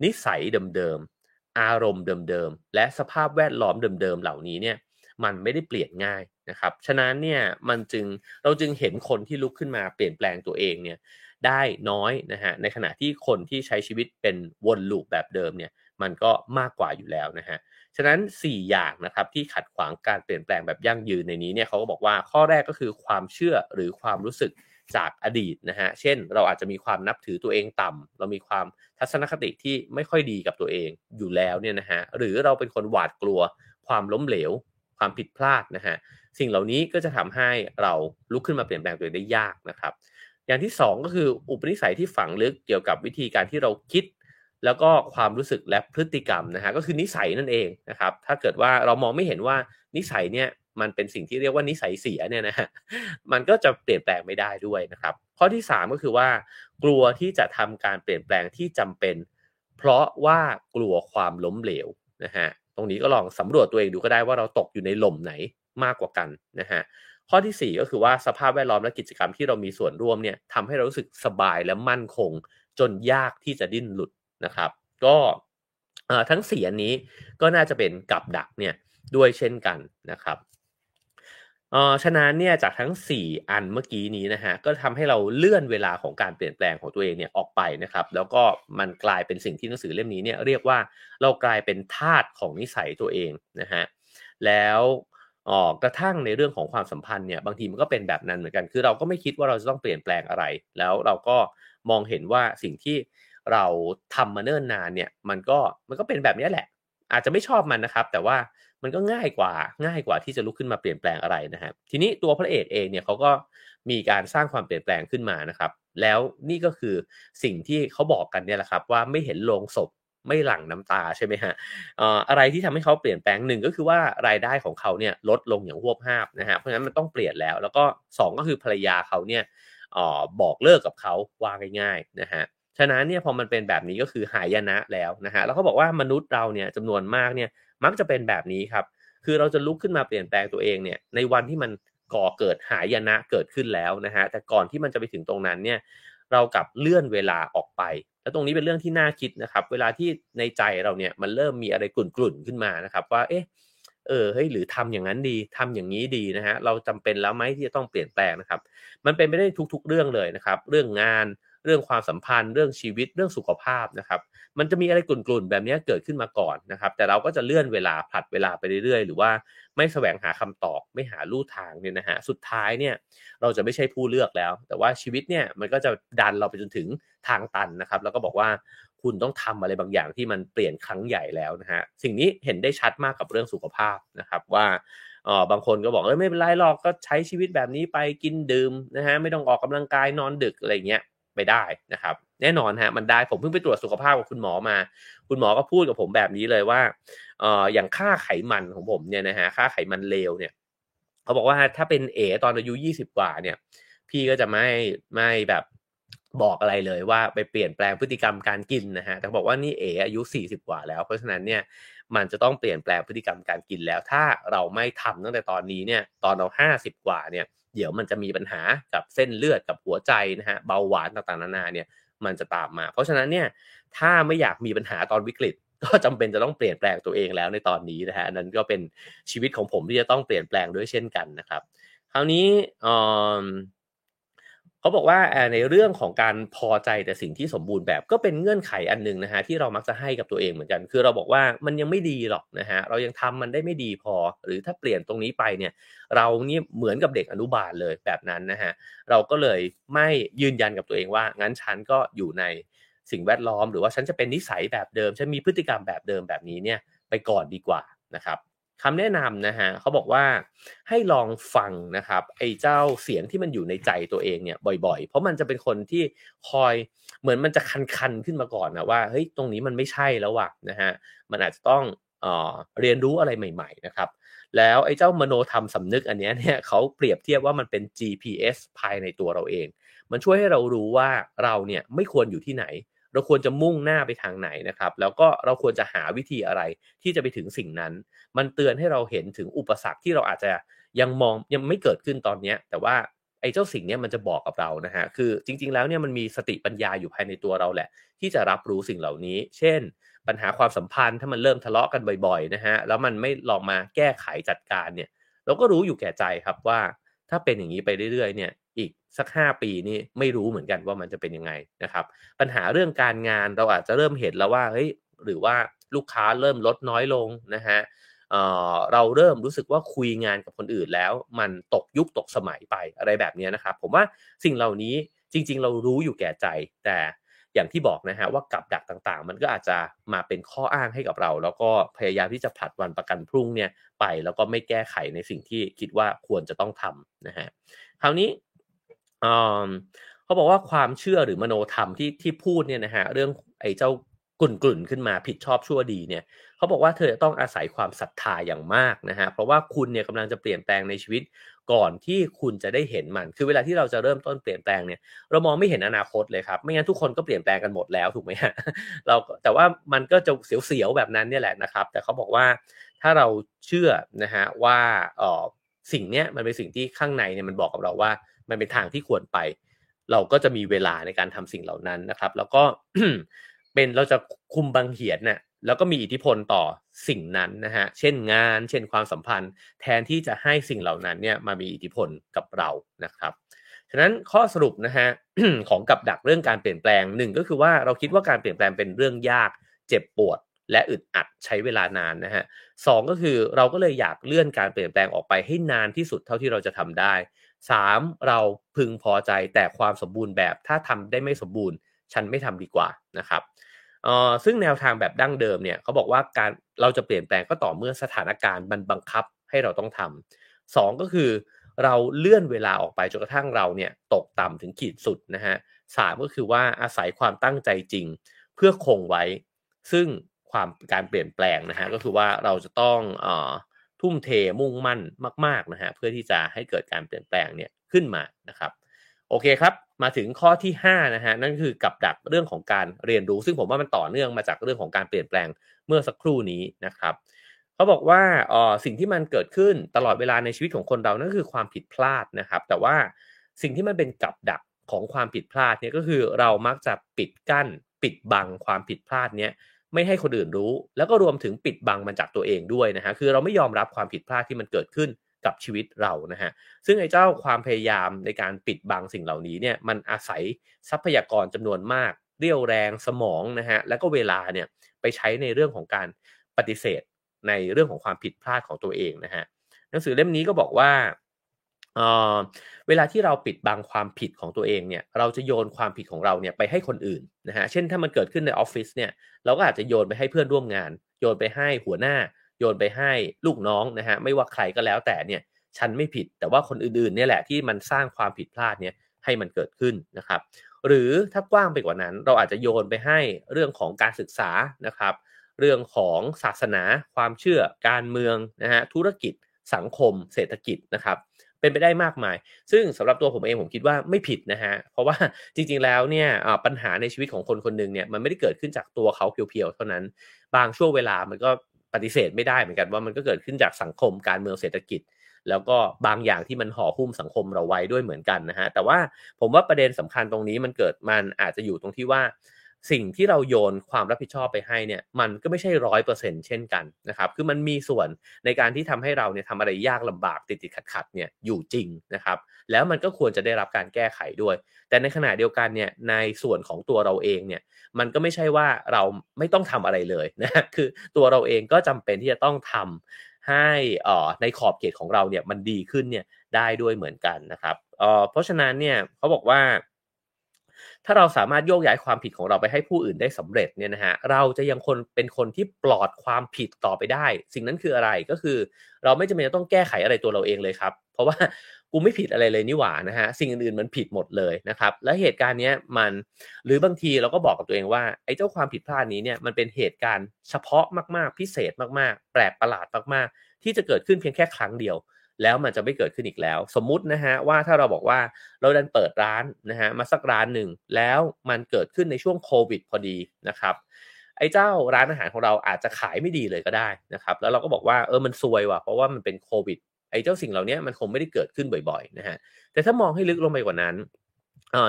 นิสัยเดิมๆอารมณ์เดิมๆและสภาพแวดล้อมเดิมๆเหล่านี้เนี่ยมันไม่ได้เปลี่ยนง่ายนะครับ ฉะนั้นเนี่ยมันจึงเราจึงเห็นคนที่ลุกขึ้นมาเปลี่ยนแปลงตัวเองเนี่ย ได้น้อยนะฮะในขณะที่คนที่ใช้ชีวิตเป็นวนลูปแบบเดิมเนี่ยมันก็มากกว่าอยู่แล้วนะฮะฉะนั้น 4 อย่างนะครับที่ขัดขวางการเปลี่ยนแปลงแบบยั่งยืนในนี้เนี่ยเขาก็บอกว่าข้อแรกก็คือความเชื่อหรือความรู้สึกจากอดีตนะฮะเช่น เราอาจจะมีความนับถือตัวเองต่ำเรามีความทัศนคติที่ไม่ค่อยดีกับตัวเองอยู่แล้วเนี่ยนะฮะหรือเราเป็นคนหวาดกลัว ความล้มเหลว ความผิดพลาดนะฮะสิ่งเหล่านี้ก็จะทำให้เราลุกขึ้นมาเปลี่ยนแปลงตัวเองได้ยากนะครับ อย่างที่2ก็คืออุปนิสัยที่ฝังลึกเกี่ยวกับวิธีการที่เราคิด แล้วก็ความรู้สึกและพฤติกรรมนะฮะก็คือนิสัยนั่นเองนะครับ ถ้าเกิดว่าเรามองไม่เห็นว่านิสัยเนี่ยมันเป็นสิ่งที่เรียกว่านิสัยเสียเนี่ยนะฮะมันก็จะเปลี่ยนแปลงไม่ได้ด้วยนะครับ ข้อที่ 3 ก็คือว่า กลัวที่จะทำการเปลี่ยนแปลงที่จำเป็น เพราะว่ากลัวความล้มเหลวนะฮะตรงนี้ก็ลองสำรวจตัวเองดูก็ได้ว่าเราตกอยู่ในหล่มไหนมากกว่ากันนะฮะ ข้อที่ 4 ก็คือว่าสภาพแวดล้อมและกิจกรรมที่เรามีส่วนร่วมเนี่ยทำให้เรารู้สึกสบายและมั่นคง จนยากที่จะดิ้นหลุดนะครับ ก็ทั้งสี่อันนี้ก็น่าจะเป็นกับดักเนี่ยด้วยเช่นกันนะครับฉะนั้นเนี่ยจากทั้ง 4 อันเมื่อกี้นี้นะฮะก็ทำให้เราเลื่อนเวลาของการเปลี่ยนแปลงของตัวเองเนี่ยออกไปนะครับ แล้วก็มันกลายเป็นสิ่งที่หนังสือเล่มนี้เนี่ยเรียกว่าเรากลายเป็นทาสของนิสัยตัวเองนะฮะแล้ว กระทั่งในเรื่องของความสัมพันธ์เนี่ยบางทีมันก็เป็นแบบนั้นเหมือนกัน คือเราก็ไม่คิดว่าเราจะต้องเปลี่ยนแปลงอะไร แล้วเราก็มองเห็นว่าสิ่งที่เราทำมาเนิ่นนานเนี่ยมันก็มันก็เป็นแบบนี้แหละ อาจจะไม่ชอบมันนะครับ แต่ว่ามันก็ง่ายกว่าง่ายกว่าที่จะลุกขึ้นมาเปลี่ยนแปลงอะไรนะครับทีนี้ตัวพระเอกเองเนี่ยเขาก็มีการสร้างความเปลี่ยนแปลงขึ้นมานะครับ แล้วนี่ก็คือสิ่งที่เขาบอกกันเนี่ยแหละครับว่าไม่เห็นโลงศพ ไม่หลั่งน้ำตาใช่ไหมฮะอะไรที่ทำให้เขาเปลี่ยนแปลงหนึ่งก็คือว่ารายได้ของเขาเนี่ยลดลงอย่างหวบห้าบนะฮะเพราะฉะนั้นมันต้องเปลี่ยนแล้ว แล้วก็ 2 ก็คือภรรยาเขาเนี่ยบอกเลิกกับเขาว่าง่ายๆนะฮะฉะนั้นเนี่ยพอมันเป็นแบบนี้ก็คือหายนะแล้วนะฮะแล้วเขาบอกว่ามนุษย์เราเนี่ยจำนวนมากเนี่ยมักจะเป็นแบบนี้ครับ คือเราจะลุกขึ้นมาเปลี่ยนแปลงตัวเองเนี่ยในวันที่มันก่อเกิดหายนะเกิดขึ้นแล้วนะฮะแต่ก่อนที่มันจะไปถึงตรงนั้นเนี่ยเรากลับเลื่อนเวลาออกไป แล้วตรงนี้เป็นเรื่องที่น่าคิดนะครับ เวลาที่ในใจเราเนี่ยมันเริ่มมีอะไรกลุ่นๆขึ้นมานะครับ ว่าเอ๊ะเออเฮ้ยหรือทำอย่างนั้นดีทำอย่างนี้ดีนะฮะเราจำเป็นแล้วไหมที่จะต้องเปลี่ยนแปลงนะครับ มันเป็นไปได้ทุก ๆ เรื่องเลยนะครับ เรื่องงาน เรื่องความสัมพันธ์ เรื่องชีวิตเรื่องสุขภาพนะครับ มันจะมีอะไรกลุ่นๆแบบนี้เกิดขึ้นมาก่อนนะครับ แต่เราก็จะเลื่อนเวลาผลัดเวลาไปเรื่อยๆ หรือว่าไม่แสวงหาคำตอบไม่หาลู่ทางเนี่ยนะฮะสุดท้ายเนี่ยเราจะไม่ใช่ผู้เลือกแล้ว แต่ว่าชีวิตเนี่ยมันก็จะดันเราไปจนถึงทางตันนะครับ แล้วก็บอกว่าคุณต้องทำอะไรบางอย่างที่มันเปลี่ยนครั้งใหญ่แล้วนะฮะสิ่งนี้เห็นได้ชัดมากกับเรื่องสุขภาพนะครับว่าอ๋อบางคนก็บอกเออไม่เป็นไรหรอกก็ใช้ชีวิตแบบนี้ไปกินดื่มนะฮะไม่ต้องออกกำลังกายนอนดึกอะไรเงี้ย ไปได้นะครับ แน่นอนฮะมันได้ผมเพิ่งไปตรวจสุขภาพกับคุณหมอมา คุณหมอก็พูดกับผมแบบนี้เลยว่าเอ่ออย่างค่าไขมันของผมเนี่ยนะฮะค่าไขมันเลวเนี่ยเขาบอกว่าถ้าเป็นเอตอนอายุยี่สิบกว่าเนี่ย พี่ก็จะไม่ไม่แบบบอกอะไรเลยว่าไปเปลี่ยนแปลงพฤติกรรมการกินนะฮะแต่บอกว่านี่เออายุ 40 กว่าแล้ว เพราะฉะนั้นเนี่ยมันจะต้องเปลี่ยนแปลงพฤติกรรมการกินแล้ว ถ้าเราไม่ทำตั้งแต่ตอนนี้เนี่ยตอนเรา 50 กว่าเนี่ย เดี๋ยวมันจะมีปัญหากับเส้นเลือดกับหัวใจนะฮะเบาหวานต่างๆนานาเนี่ยมันจะตามมา เพราะฉะนั้นเนี่ยถ้าไม่อยากมีปัญหาตอนวิกฤต ก็จำเป็นจะต้องเปลี่ยนแปลงตัวเองแล้วในตอนนี้นะฮะนั้นก็เป็นชีวิตของผมที่จะต้องเปลี่ยนแปลงด้วยเช่นกันนะครับ คราวนี้ เขาบอกว่าในเรื่องของการพอใจแต่สิ่งที่สมบูรณ์แบบก็เป็นเงื่อนไขอันหนึ่งนะฮะที่เรามักจะให้กับตัวเองเหมือนกัน คือเราบอกว่ามันยังไม่ดีหรอกนะฮะเรายังทำมันได้ไม่ดีพอ หรือถ้าเปลี่ยนตรงนี้ไปเนี่ย เรานี่เหมือนกับเด็กอนุบาลเลยแบบนั้นนะฮะเราก็เลยไม่ยืนยันกับตัวเองว่า งั้นฉันก็อยู่ในสิ่งแวดล้อม หรือว่าฉันจะเป็นนิสัยแบบเดิมฉันมีพฤติกรรมแบบเดิมแบบนี้เนี่ยไปก่อนดีกว่านะครับ คำแนะนำนะฮะเขาบอกว่าให้ลองฟังนะครับไอ้เจ้าเสียงที่มันอยู่ในใจตัวเองเนี่ยบ่อย ๆ เพราะมันจะเป็นคนที่คอยเหมือนมันจะคันๆขึ้นมาก่อนนะว่าเฮ้ยตรงนี้มันไม่ใช่แล้วว่ะนะฮะมันอาจจะต้องเอ่อเรียนรู้อะไรใหม่ ๆนะครับ แล้วไอ้เจ้ามโนธรรมสำนึกอันนี้เนี่ยเขาเปรียบเทียบว่ามันเป็น GPS ภายในตัวเราเอง มันช่วยให้เรารู้ว่าเราเนี่ยไม่ควรอยู่ที่ไหน เราควรจะมุ่งหน้าไปทางไหนนะครับ แล้วก็เราควรจะหาวิธีอะไรที่จะไปถึงสิ่งนั้น มันเตือนให้เราเห็นถึงอุปสรรคที่เราอาจจะยังมองยังไม่เกิดขึ้นตอนนี้แต่ว่าไอ้เจ้าสิ่งนี้มันจะบอกกับเรานะฮะคือจริง ๆ แล้วเนี่ยมันมีสติปัญญาอยู่ภายในตัวเราแหละ ที่จะรับรู้สิ่งเหล่านี้ เช่น ปัญหาความสัมพันธ์ถ้ามันเริ่มทะเลาะกันบ่อยๆนะฮะแล้วมันไม่ลองมาแก้ไขจัดการเนี่ย เราก็รู้อยู่แก่ใจครับว่า ถ้าเป็นอย่างนี้ไปเรื่อยๆ เนี่ย อีกสัก 5 ปีนี่ไม่รู้เหมือนกันว่ามันจะเป็นยังไงนะครับ ปัญหาเรื่องการงานเราอาจจะเริ่มเห็นแล้วว่าเฮ้ยหรือว่าลูกค้าเริ่มลดน้อยลงนะฮะเเราเริ่มรู้สึกว่าคุยงานกับคนอื่นแล้ว มันตกยุคตกสมัยไปอะไรแบบนี้นะครับ ผมว่าสิ่งเหล่านี้จริง ๆ เรารู้อยู่แก่ใจ แต่อย่างที่บอกนะฮะว่ากับดักต่างๆ มันก็อาจจะมาเป็นข้ออ้างให้กับเรา แล้วก็พยายามที่จะผลัดวันประกันพรุ่งเนี่ยไป แล้วก็ไม่แก้ไขในสิ่งที่คิดว่าควรจะต้องทำนะฮะคราวนี้ เขาบอกว่าความเชื่อหรือมโนธรรมที่ที่พูดเนี่ยนะฮะเรื่องไอ้เจ้ากลุ่นกลุ่นขึ้นมาผิดชอบชั่วดีเนี่ยเขาบอกว่าเธอจะต้องอาศัยความศรัทธาอย่างมากนะฮะเพราะว่าคุณเนี่ยกำลังจะเปลี่ยนแปลงในชีวิตก่อนที่คุณจะได้เห็นมัน คือเวลาที่เราจะเริ่มต้นเปลี่ยนแปลงเนี่ย เรามองไม่เห็นอนาคตเลยครับ ไม่งั้นทุกคนก็เปลี่ยนแปลงกันหมดแล้วถูกไหมฮะเราแต่ว่ามันก็จะเสียวๆแบบนั้นเนี่ยแหละนะครับ แต่เขาบอกว่าถ้าเราเชื่อนะฮะว่าเออสิ่งเนี้ยมันเป็นสิ่งที่ข้างในเนี่ยมันบอกกับเราว่า มันเป็นทางที่ควรไป เราก็จะมีเวลาในการทำสิ่งเหล่านั้นนะครับ แล้วก็เป็นเราจะคุมบางเหียนเนี่ยแล้วก็มีอิทธิพลต่อสิ่งนั้นนะฮะ เช่นงาน เช่นความสัมพันธ์ แทนที่จะให้สิ่งเหล่านั้นเนี่ยมามีอิทธิพลกับเรานะครับ ฉะนั้นข้อสรุปนะฮะของกับดักเรื่องการเปลี่ยนแปลงหนึ่งก็คือว่าเราคิดว่าการเปลี่ยนแปลงเป็นเรื่องยาก เจ็บปวด และอึดอัดใช้เวลานานนะฮะสองก็คือเราก็เลยอยากเลื่อนการเปลี่ยนแปลงออกไปให้นานที่สุดเท่าที่เราจะทำได้สามเราพึงพอใจแต่ความสมบูรณ์แบบถ้าทำได้ไม่สมบูรณ์ ฉันไม่ทำดีกว่านะครับเออซึ่งแนวทางแบบดั้งเดิมเนี่ยเขาบอกว่าการเราจะเปลี่ยนแปลงก็ต่อเมื่อสถานการณ์มันบังคับให้เราต้องทำสองก็คือเราเลื่อนเวลาออกไปจนกระทั่งเราเนี่ยตกต่ำถึงขีดสุดนะฮะสามก็คือว่าอาศัยความตั้งใจจริง เพื่อคงไว้ ซึ่ง ความการเปลี่ยนแปลงนะฮะก็คือว่าเราจะต้องออทุ่มเทมุ่งมั่นมาก ๆนะฮะเพื่อที่จะให้เกิดการเปลี่ยนแปลงเนี่ยขึ้นมานะครับ โอเคครับ มาถึงข้อที่5นะฮะนั่นคือกับดักเรื่องของการเรียนรู้ ซึ่งผมว่ามันต่อเนื่องมาจากเรื่องของการเปลี่ยนแปลงเมื่อสักครู่นี้นะครับเขาบอกว่าอ๋อสิ่งที่มันเกิดขึ้นตลอดเวลาในชีวิตของคนเรานั่นคือความผิดพลาดนะครับ แต่ว่าสิ่งที่มันเป็นกับดักของความผิดพลาดเนี่ยก็คือเรามักจะปิดกั้นปิดบังความผิดพลาดเนี้ย ไม่ให้คนอื่นรู้ แล้วก็รวมถึงปิดบังมันจากตัวเองด้วยนะฮะคือเราไม่ยอมรับความผิดพลาดที่มันเกิดขึ้นกับชีวิตเรานะฮะซึ่งไอ้เจ้าความพยายามในการปิดบังสิ่งเหล่านี้เนี่ยมันอาศัยทรัพยากรจำนวนมาก เรี่ยวแรงสมองนะฮะแล้วก็เวลาเนี่ยไปใช้ในเรื่องของการปฏิเสธในเรื่องของความผิดพลาดของตัวเองนะฮะหนังสือเล่มนี้ก็บอกว่า เวลาที่เราปิดบังความผิดของตัวเองเนี่ย เราจะโยนความผิดของเราเนี่ยไปให้คนอื่นนะฮะ เช่นถ้ามันเกิดขึ้นในออฟฟิศเนี่ย เราก็อาจจะโยนไปให้เพื่อนร่วมงาน โยนไปให้หัวหน้า โยนไปให้ลูกน้องนะฮะ ไม่ว่าใครก็แล้วแต่เนี่ย ฉันไม่ผิด แต่ว่าคนอื่นๆเนี่ยแหละที่มันสร้างความผิดพลาดเนี่ยให้มันเกิดขึ้นนะครับ หรือถ้ากว้างไปกว่านั้น เราอาจจะโยนไปให้เรื่องของการศึกษานะครับ เรื่องของศาสนา ความเชื่อ การเมืองนะฮะ ธุรกิจ สังคม เศรษฐกิจนะครับ เป็นไปได้มากมาย ซึ่งสำหรับตัวผมเองผมคิดว่าไม่ผิดนะฮะ เพราะว่าจริงๆแล้วเนี่ยปัญหาในชีวิตของคนคนหนึ่งเนี่ยมันไม่ได้เกิดขึ้นจากตัวเขาเพียวๆเท่านั้น บางช่วงเวลามันก็ปฏิเสธไม่ได้เหมือนกันว่ามันก็เกิดขึ้นจากสังคมการเมืองเศรษฐกิจ แล้วก็บางอย่างที่มันห่อหุ้มสังคมเราไว้ด้วยเหมือนกันนะฮะแต่ว่าผมว่าประเด็นสำคัญตรงนี้มันเกิดมันอาจจะอยู่ตรงที่ว่า สิ่งที่เราโยนความรับผิดชอบไปให้เนี่ยมันก็ไม่ใช่ร้อยเปอร์เซ็นเช่นกันนะครับคือมันมีส่วนในการที่ทำให้เราเนี่ยทำอะไรยากลำบากติดติดขัดขัดเนี่ยอยู่จริงนะครับแล้วมันก็ควรจะได้รับการแก้ไขด้วย แต่ในขณะเดียวกันเนี่ยในส่วนของตัวเราเองเนี่ยมันก็ไม่ใช่ว่าเราไม่ต้องทำอะไรเลยนะคือตัวเราเองก็จำเป็นที่จะต้องทำให้อ่อในขอบเขตของเราเนี่ยมันดีขึ้นเนี่ยได้ด้วยเหมือนกันนะครับเอ่อเพราะฉะนั้นเนี่ยเขาบอกว่า ถ้าเราสามารถโยกย้ายความผิดของเราไปให้ผู้อื่นได้สำเร็จเนี่ยนะฮะเราจะยังคนเป็นคนที่ปลอดความผิดต่อไปได้ สิ่งนั้นคืออะไรก็คือ เราไม่จำเป็นจะต้องแก้ไขอะไรตัวเราเองเลยครับ เพราะว่ากูไม่ผิดอะไรเลยนี่หว่านะฮะสิ่งอื่นๆมันผิดหมดเลยนะครับและเหตุการณ์นี้มันหรือบางทีเราก็บอกกับตัวเองว่าไอ้เจ้าความผิดพลาดนี้เนี่ยมันเป็นเหตุการณ์เฉพาะมากๆ พิเศษมากๆ แปลกประหลาดมากๆ ที่จะเกิดขึ้นเพียงแค่ครั้งเดียว แล้วมันจะไม่เกิดขึ้นอีกแล้ว สมมุตินะฮะว่าถ้าเราบอกว่าเราดันเปิดร้านนะฮะมาสักร้านหนึ่งแล้วมันเกิดขึ้นในช่วงโควิดพอดีนะครับไอ้เจ้าร้านอาหารของเราอาจจะขายไม่ดีเลยก็ได้นะครับ แล้วเราก็บอกว่าเออมันซวยว่ะเพราะว่ามันเป็นโควิดไอ้เจ้าสิ่งเหล่านี้มันคงไม่ได้เกิดขึ้นบ่อยๆนะฮะแต่ถ้ามองให้ลึกลงไปกว่านั้น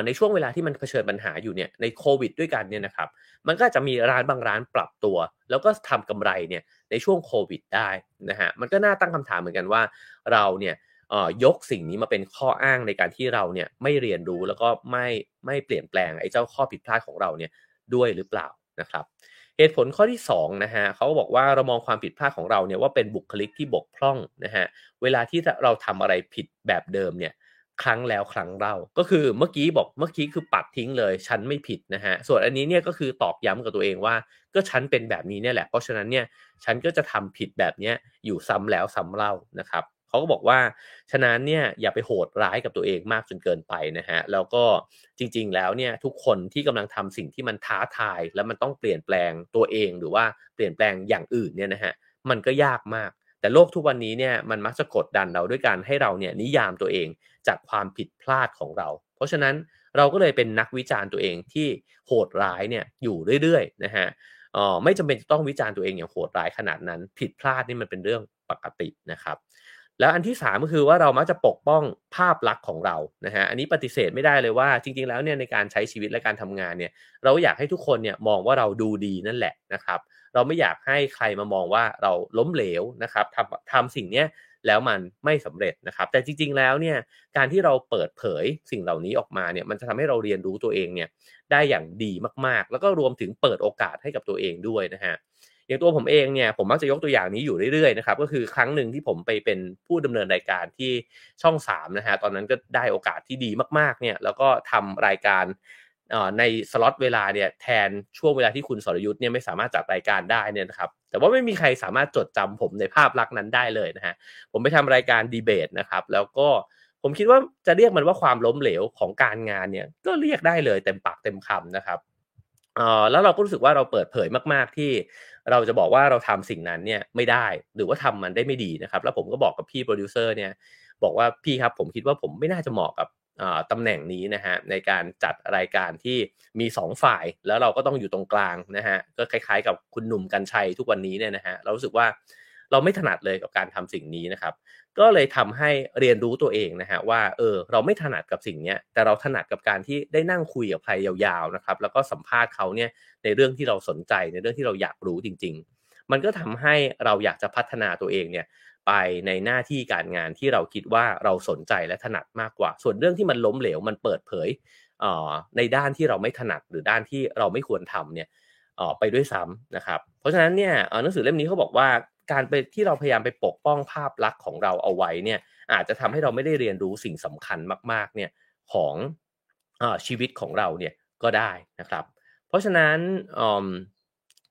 ในช่วงเวลาที่มันเผชิญปัญหาอยู่เนี่ยในโควิดด้วยกันเนี่ยนะครับ มันก็จะมีร้านบางร้านปรับตัว แล้วก็ทำกำไรเนี่ย ในช่วงโควิดได้นะฮะมันก็น่าตั้งคำถามเหมือนกันว่าเราเนี่ยยกสิ่งนี้มาเป็นข้ออ้างในการที่เราเนี่ยไม่เรียนรู้แล้วก็ไม่ไม่เปลี่ยนแปลงไอ้เจ้าข้อผิดพลาดของเราเนี่ยด้วยหรือเปล่านะครับเหตุผลข้อที่2นะฮะเขาบอกว่าเรามองความผิดพลาดของเราเนี่ยว่าเป็นบุคลิกที่บกพร่องนะฮะเวลาที่เราทำอะไรผิดแบบเดิมเนี่ย ครั้งแล้วครั้งเล่า ก็คือเมื่อกี้บอกเมื่อกี้คือปัดทิ้งเลย ฉันไม่ผิดนะฮะ ส่วนอันนี้เนี่ยก็คือตอกย้ำกับตัวเองว่า ก็ฉันเป็นแบบนี้เนี่ยแหละ เพราะฉะนั้นเนี่ยฉันก็จะทำผิดแบบเนี้ยอยู่ซ้ำแล้วซ้ำเล่านะครับเขาก็บอกว่าฉะนั้นเนี่ยอย่าไปโหดร้ายกับตัวเองมากจนเกินไปนะฮะแล้วก็จริง ๆ แล้วเนี่ยทุกคนที่กำลังทำสิ่งที่มันท้าทาย แล้วมันต้องเปลี่ยนแปลงตัวเองหรือว่าเปลี่ยนแปลงอย่างอื่นเนี่ยนะฮะมันก็ยากมากแต่โลกทุกวันนี้เนี่ยมันมักจะกดดันเราด้วยการให้เราเนี่ยนิยามตัวเอง จากความผิดพลาดของเรา เพราะฉะนั้นเราก็เลยเป็นนักวิจารณ์ตัวเองที่โหดร้ายเนี่ยอยู่เรื่อยๆนะฮะอ๋อไม่จำเป็นจะต้องวิจารณ์ตัวเองอย่างโหดร้ายขนาดนั้น ผิดพลาดนี่มันเป็นเรื่องปกตินะครับ แล้วอันที่ 3 ก็คือว่าเรามักจะปกป้องภาพลักษณ์ของเรานะฮะอันนี้ปฏิเสธไม่ได้เลยว่าจริง ๆ แล้วเนี่ยในการใช้ชีวิตและการทำงานเนี่ยเราอยากให้ทุกคนเนี่ยมองว่าเราดูดีนั่นแหละนะครับ เราไม่อยากให้ใครมามองว่าเราล้มเหลวนะครับทำทำสิ่งเนี้ย แล้วมันไม่สำเร็จนะครับ แต่จริง ๆ แล้วเนี่ยการที่เราเปิดเผยสิ่งเหล่านี้ออกมาเนี่ยมันจะทำให้เราเรียนรู้ตัวเองเนี่ยได้อย่างดีมากๆ แล้วก็รวมถึงเปิดโอกาสให้กับตัวเองด้วยนะฮะอย่างตัวผมเองเนี่ยผมมักจะยกตัวอย่างนี้อยู่เรื่อยๆนะครับก็คือครั้งหนึ่งที่ผมไปเป็นผู้ดำเนินรายการที่ช่อง3นะฮะตอนนั้นก็ได้โอกาสที่ดีมากๆเนี่ยแล้วก็ทำรายการ ในสล็อตเวลาเนี่ยแทนช่วงเวลาที่คุณสรยุทธ์เนี่ยไม่สามารถจัดรายการได้เนี่ยนะครับแต่ว่าไม่มีใครสามารถจดจำผมในภาพลักษณ์นั้นได้เลยนะฮะผมไปทำรายการดีเบตนะครับ แล้วก็ผมคิดว่าจะเรียกมันว่าความล้มเหลวของการงานเนี่ยก็เรียกได้เลยเต็มปากเต็มคำนะครับแล้วเราก็รู้สึกว่าเราเปิดเผยมาก ๆ ที่เราจะบอกว่าเราทำสิ่งนั้นเนี่ยไม่ได้หรือว่าทำมันได้ไม่ดีนะครับ แล้วผมก็บอกกับพี่โปรดิวเซอร์เนี่ยบอกว่าพี่ครับผมคิดว่าผมไม่น่าจะเหมาะกับ ตำแหน่งนี้นะฮะในการจัดรายการที่มี 2 ฝ่าย แล้วเราก็ต้องอยู่ตรงกลางนะฮะก็คล้ายๆ กับคุณหนุ่มกัญชัยทุกวันนี้เนี่ยนะฮะเรารู้สึกว่าเราไม่ถนัดเลยกับการทำสิ่งนี้นะครับ ก็เลยทำให้เรียนรู้ตัวเองนะฮะว่าเออเราไม่ถนัดกับสิ่งนี้แต่เราถนัดกับการที่ได้นั่งคุยกับใครยาวๆนะครับ แล้วก็สัมภาษณ์เขาเนี่ยในเรื่องที่เราสนใจในเรื่องที่เราอยากรู้จริง ๆ มันก็ทำให้เราอยากจะพัฒนาตัวเองเนี่ย ไปในหน้าที่การงานที่เราคิดว่าเราสนใจและถนัดมากกว่า ส่วนเรื่องที่มันล้มเหลวมันเปิดเผยในด้านที่เราไม่ถนัดหรือด้านที่เราไม่ควรทำเนี่ยไปด้วยซ้ำนะครับ เพราะฉะนั้นเนี่ยหนังสือเล่มนี้เขาบอกว่าการไปที่เราพยายามไปปกป้องภาพลักษณ์ของเราเอาไว้เนี่ยอาจจะทำให้เราไม่ได้เรียนรู้สิ่งสำคัญมากๆเนี่ยของอชีวิตของเราเนี่ยก็ได้นะครับ เพราะฉะนั้น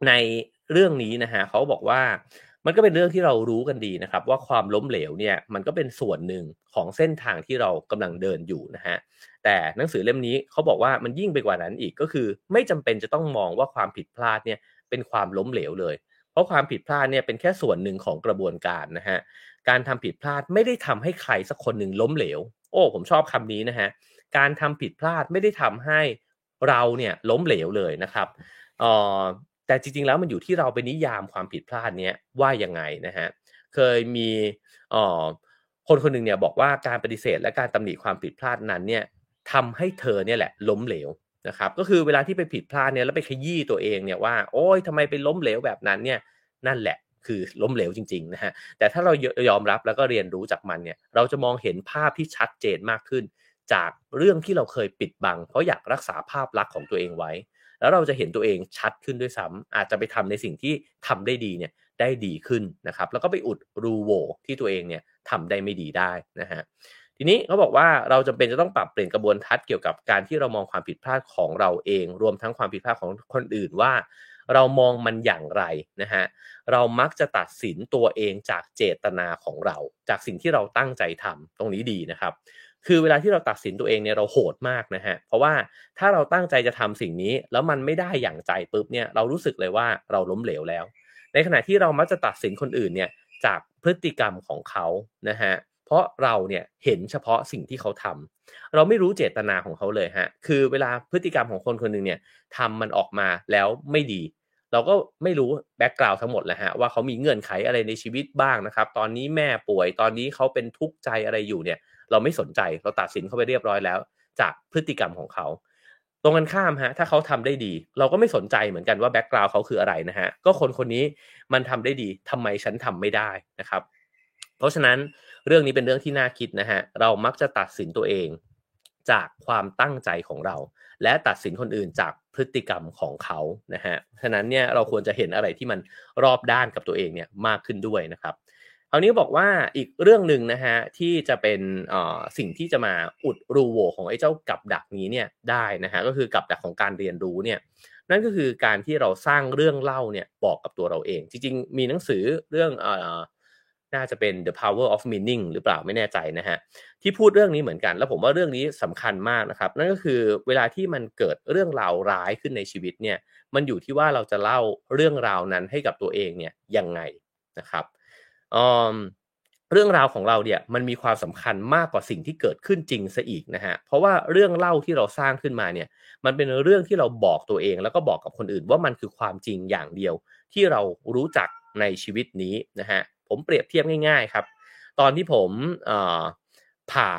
ในเรื่องนี้นะฮะเขาบอกว่า มันก็เป็นเรื่องที่เรารู้กันดีนะครับ ว่าความล้มเหลวเนี่ยมันก็เป็นส่วนหนึ่งของเส้นทางที่เรากำลังเดินอยู่นะฮะแต่หนังสือเล่มนี้เขาบอกว่ามันยิ่งไปกว่านั้นอีกก็คือ ไม่จำเป็นจะต้องมองว่าความผิดพลาดเนี่ยเป็นความล้มเหลวเลย เพราะความผิดพลาดเนี่ยเป็นแค่ส่วนหนึ่งของกระบวนการนะฮะการทำผิดพลาดไม่ได้ทำให้ใครสักคนหนึ่งล้มเหลว โอ้ผมชอบคำนี้นะฮะการทำผิดพลาดไม่ได้ทำให้เราเนี่ยล้มเหลวเลยนะครับอ่ แต่จริงๆแล้วมันอยู่ที่เราไปนิยามความผิดพลาดเนี้ยว่ายังไงนะฮะเคยมีอ่อคนคนหนึ่งเนี่ยบอกว่าการปฏิเสธและการตำหนิความผิดพลาดนั้นเนี่ยทำให้เธอเนี่ยแหละล้มเหลวนะครับก็คือเวลาที่ไปผิดพลาดเนี่ยแล้วไปขยี้ตัวเองเนี่ยว่าโอ้ยทำไมไปล้มเหลวแบบนั้นเนี่ยนั่นแหละคือล้มเหลวจริงๆนะฮะแต่ถ้าเรายอมรับแล้วก็เรียนรู้จากมันเนี่ยเราจะมองเห็นภาพที่ชัดเจนมากขึ้น จากเรื่องที่เราเคยปิดบัง เพราะอยากรักษาภาพลักษณ์ของตัวเองไว้ แล้วเราจะเห็นตัวเองชัดขึ้นด้วยซ้ำอาจจะไปทำในสิ่งที่ทำได้ดีเนี่ยได้ดีขึ้นนะครับแล้วก็ไปอุดรูโวที่ตัวเองเนี่ยทำได้ไม่ดีได้นะฮะทีนี้เขาบอกว่าเราจำเป็นจะต้องปรับเปลี่ยนกระบวนทัศน์เกี่ยวกับการที่เรามองความผิดพลาดของเราเอง รวมทั้งความผิดพลาดของคนอื่นว่า เรามองมันอย่างไรนะฮะเรามักจะตัดสินตัวเองจากเจตนาของเรา จากสิ่งที่เราตั้งใจทำตรงนี้ดีนะครับ คือเวลาที่เราตัดสินตัวเองเนี่ยเราโหดมากนะฮะ เพราะว่าถ้าเราตั้งใจจะทำสิ่งนี้ แล้วมันไม่ได้อย่างใจปุ๊บเนี่ยเรารู้สึกเลยว่าเราล้มเหลวแล้ว ในขณะที่เรามักจะตัดสินคนอื่นเนี่ยจากพฤติกรรมของเขานะฮะเพราะเราเนี่ยเห็นเฉพาะสิ่งที่เขาทำเราไม่รู้เจตนาของเขาเลยฮะคือเวลาพฤติกรรมของคนคนหนึ่งเนี่ยทำมันออกมาแล้วไม่ดี เราก็ไม่รู้ background ทั้งหมดเลยฮะว่าเขามีเงื่อนไขอะไรในชีวิตบ้างนะครับ ตอนนี้แม่ป่วยตอนนี้เขาเป็นทุกข์ใจอะไรอยู่เนี่ย เราไม่สนใจเราตัดสินเขาไปเรียบร้อยแล้ว จากพฤติกรรมของเขา ตรงกันข้ามฮะถ้าเขาทำได้ดี เราก็ไม่สนใจเหมือนกันว่าแบ็กกราวด์เขาคืออะไรนะฮะก็คนคนนี้มันทำได้ดีทำไมฉันทำไม่ได้นะครับ เพราะฉะนั้นเรื่องนี้เป็นเรื่องที่น่าคิดนะฮะเรามักจะตัดสินตัวเองจากความตั้งใจของเรา และตัดสินคนอื่นจากพฤติกรรมของเขานะฮะฉะนั้นเนี่ยเราควรจะเห็นอะไรที่มันรอบด้านกับตัวเองเนี่ยมากขึ้นด้วยนะครับ คราวนี้บอกว่าอีกเรื่องหนึ่งนะฮะที่จะเป็นสิ่งที่จะมาอุดรูโหวของไอ้เจ้ากับดักนี้เนี่ยได้นะฮะก็คือกับดักของการเรียนรู้เนี่ยนั่นก็คือการที่เราสร้างเรื่องเล่าเนี่ยบอกกับตัวเราเอง จริง ๆ มีหนังสือเรื่องน่าจะเป็น The Power of Meaning หรือเปล่าไม่แน่ใจนะฮะที่พูดเรื่องนี้เหมือนกัน แล้วผมว่าเรื่องนี้สำคัญมากนะครับ นั่นก็คือเวลาที่มันเกิดเรื่องราวร้ายขึ้นในชีวิตเนี่ยมันอยู่ที่ว่าเราจะเล่าเรื่องราวนั้นให้กับตัวเองเนี่ยยังไงนะครับ เรื่องราวของเราเนี่ยมันมีความสำคัญมากกว่าสิ่งที่เกิดขึ้นจริงซะอีกนะฮะเพราะว่าเรื่องเล่าที่เราสร้างขึ้นมาเนี่ยมันเป็นเรื่องที่เราบอกตัวเอง แล้วก็บอกกับคนอื่นว่ามันคือความจริงอย่างเดียว ที่เรารู้จักในชีวิตนี้นะฮะผมเปรียบเทียบง่ายๆครับ ตอนที่ผมผ่า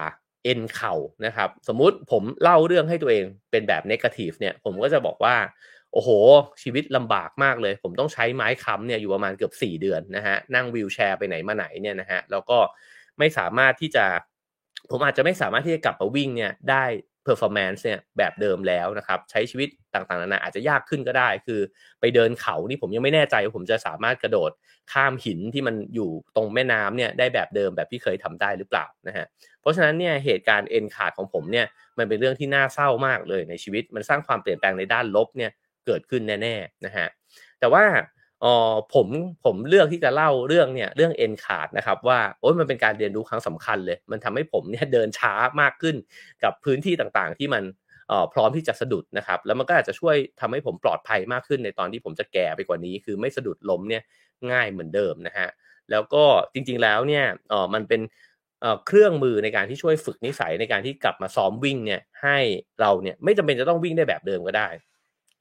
เอ็นเข่านะครับ สมมุติผมเล่าเรื่องให้ตัวเองเป็นแบบเนกาทีฟเนี่ยผมก็จะบอกว่า โอ้โห ชีวิตลำบากมากเลย ผมต้องใช้ไม้ค้ำเนี่ยอยู่ประมาณเกือบ 4 เดือนนะฮะนั่งวีลแชร์ไปไหนมาไหนเนี่ยนะฮะแล้วก็ไม่สามารถที่จะ ผมอาจจะไม่สามารถที่จะกลับมาวิ่งเนี่ยได้ performance เนี่ยแบบเดิมแล้วนะครับใช้ชีวิตต่างๆนานาอาจจะยากขึ้นก็ได้ คือไปเดินเขานี่ผมยังไม่แน่ใจว่าผมจะสามารถกระโดดข้ามหินที่มันอยู่ตรงแม่น้ำเนี่ยได้แบบเดิมแบบที่เคยทำได้หรือเปล่านะฮะเพราะฉะนั้นเนี่ยเหตุการณ์เอ็นขาดของผมเนี่ยมันเป็นเรื่องที่น่าเศร้ามากเลยในชีวิตมันสร้างความเปลี่ยนแปลงในด้านลบเนี่ย เกิดขึ้นแน่ๆนะฮะแต่ว่าอ๋อผมผมเลือกที่จะเล่าเรื่องเนี่ยเรื่องเอ็นขาดนะครับว่าโอ้ยมันเป็นการเรียนรู้ครั้งสำคัญเลย มันทำให้ผมเนี่ยเดินช้ามากขึ้นกับพื้นที่ต่างๆ ที่มันออพร้อมที่จะสะดุดนะครับ แล้วมันก็อาจจะช่วยทำให้ผมปลอดภัยมากขึ้นในตอนที่ผมจะแก่ไปกว่านี้ คือไม่สะดุดล้มเนี่ยง่ายเหมือนเดิมนะฮะแล้วก็จริงๆแล้วเนี่ยออมันเป็นเครื่องมือในการที่ช่วยฝึกนิสัยในการที่กลับมาซ้อมวิ่งเนี่ยให้เราเนี่ยไม่จำเป็นจะต้องวิ่งได้แบบเดิมก็ได้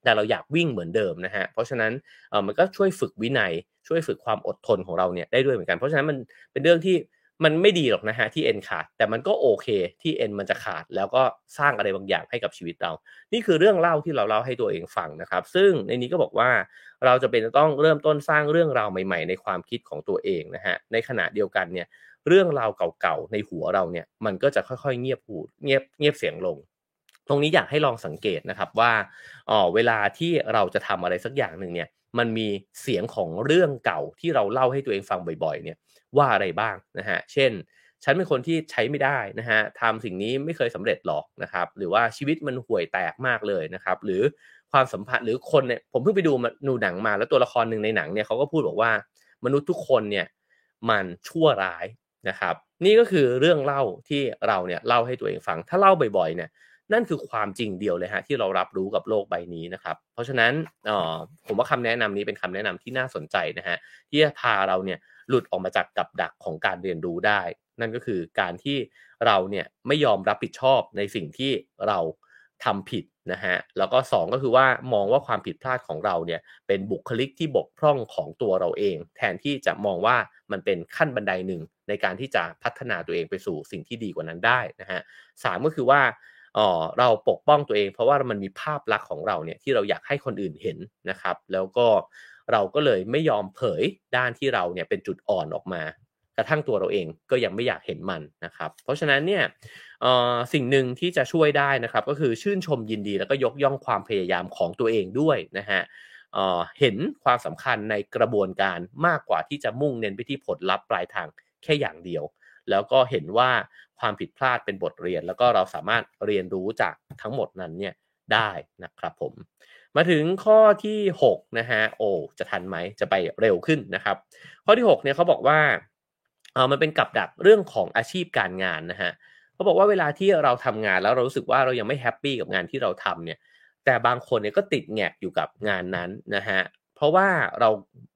แต่เราอยากวิ่งเหมือนเดิมนะฮะเพราะฉะนั้นเออมันก็ช่วยฝึกวินัยช่วยฝึกความอดทนของเราเนี่ยได้ด้วยเหมือนกันเพราะฉะนั้นมันเป็นเรื่องที่มันไม่ดีหรอกนะฮะที่เอ็นขาด แต่มันก็โอเคที่เอ็นมันจะขาด แล้วก็สร้างอะไรบางอย่างให้กับชีวิตเรา นี่คือเรื่องเล่าที่เราเล่าให้ตัวเองฟังนะครับ ซึ่งในนี้ก็บอกว่าเราจะเป็นต้องเริ่มต้นสร้างเรื่องราวใหม่ ๆ ในความคิดของตัวเองนะฮะในขณะเดียวกันเนี่ยเรื่องราวเก่าๆในหัวเราเนี่ยมันก็จะค่อยๆ เงียบหูเงียบเงียบเสียงลง ตรงนี้อยากให้ลองสังเกตนะครับว่าอ๋อเวลาที่เราจะทำอะไรสักอย่างหนึ่งเนี่ยมันมีเสียงของเรื่องเก่าที่เราเล่าให้ตัวเองฟังบ่อยๆเนี่ยว่าอะไรบ้างนะฮะเช่น ฉันเป็นคนที่ใช้ไม่ได้นะฮะทำสิ่งนี้ไม่เคยสำเร็จหรอกนะครับหรือว่าชีวิตมันห่วยแตกมากเลยนะครับหรือความสัมพันธ์หรือคนเนี่ยผมเพิ่งไปดูนูหนังมาแล้วตัวละครหนึ่งในหนังเนี่ยเขาก็พูดบอกว่ามนุษย์ทุกคนเนี่ยมันชั่วร้ายนะครับ นี่ก็คือเรื่องเล่าที่เราเนี่ยเล่าให้ตัวเองฟัง ถ้าเล่าบ่อยๆเนี่ย นั่นคือความจริงเดียวเลยฮะที่เรารับรู้กับโลกใบนี้นะครับ เพราะฉะนั้นออผมว่าคำแนะนำนี้เป็นคำแนะนำที่น่าสนใจนะฮะที่จะพาเราเนี่ยหลุดออกมาจากกับดักของการเรียนรู้ได้ นั่นก็คือการที่เราเนี่ยไม่ยอมรับผิดชอบในสิ่งที่เราทำผิดนะฮะแล้วก็ 2 ก็คือว่ามองว่าความผิดพลาดของเราเนี่ยเป็นบุคลิกที่บกพร่องของตัวเราเอง แทนที่จะมองว่ามันเป็นขั้นบันไดหนึ่งในการที่จะพัฒนาตัวเองไปสู่สิ่งที่ดีกว่านั้นได้นะฮะสก็คือว่า เราปกป้องตัวเอง เพราะว่ามันมีภาพลักษณ์ของเราเนี่ยที่เราอยากให้คนอื่นเห็นนะครับ แล้วก็เราก็เลยไม่ยอมเผยด้านที่เราเนี่ยเป็นจุดอ่อนออกมากระทั่งตัวเราเองก็ยังไม่อยากเห็นมันนะครับ เพราะฉะนั้นเนี่ยสิ่งหนึ่งที่จะช่วยได้นะครับ ก็คือชื่นชมยินดีแล้วก็ยกย่องความพยายามของตัวเองด้วยนะฮะเห็นความสำคัญในกระบวนการมากกว่าที่จะมุ่งเน้นไปที่ผลลัพธ์ปลายทางแค่อย่างเดียว แล้วก็เห็นว่าความผิดพลาดเป็นบทเรียน แล้วก็เราสามารถเรียนรู้จากทั้งหมดนั้นเนี่ยได้นะครับผม มาถึงข้อที่6นะฮะโอ้จะทันไหมจะไปเร็วขึ้นนะครับ ข้อที่6เนี่ยเขาบอกว่าเออมันเป็นกับดักเรื่องของอาชีพการงานนะฮะเขาบอกว่าเวลาที่เราทำงานแล้วเรารู้สึกว่าเรายังไม่แฮปปี้กับงานที่เราทำเนี่ยแต่บางคนเนี่ยก็ติดแงกอยู่กับงานนั้นนะฮะ เพราะว่าเรา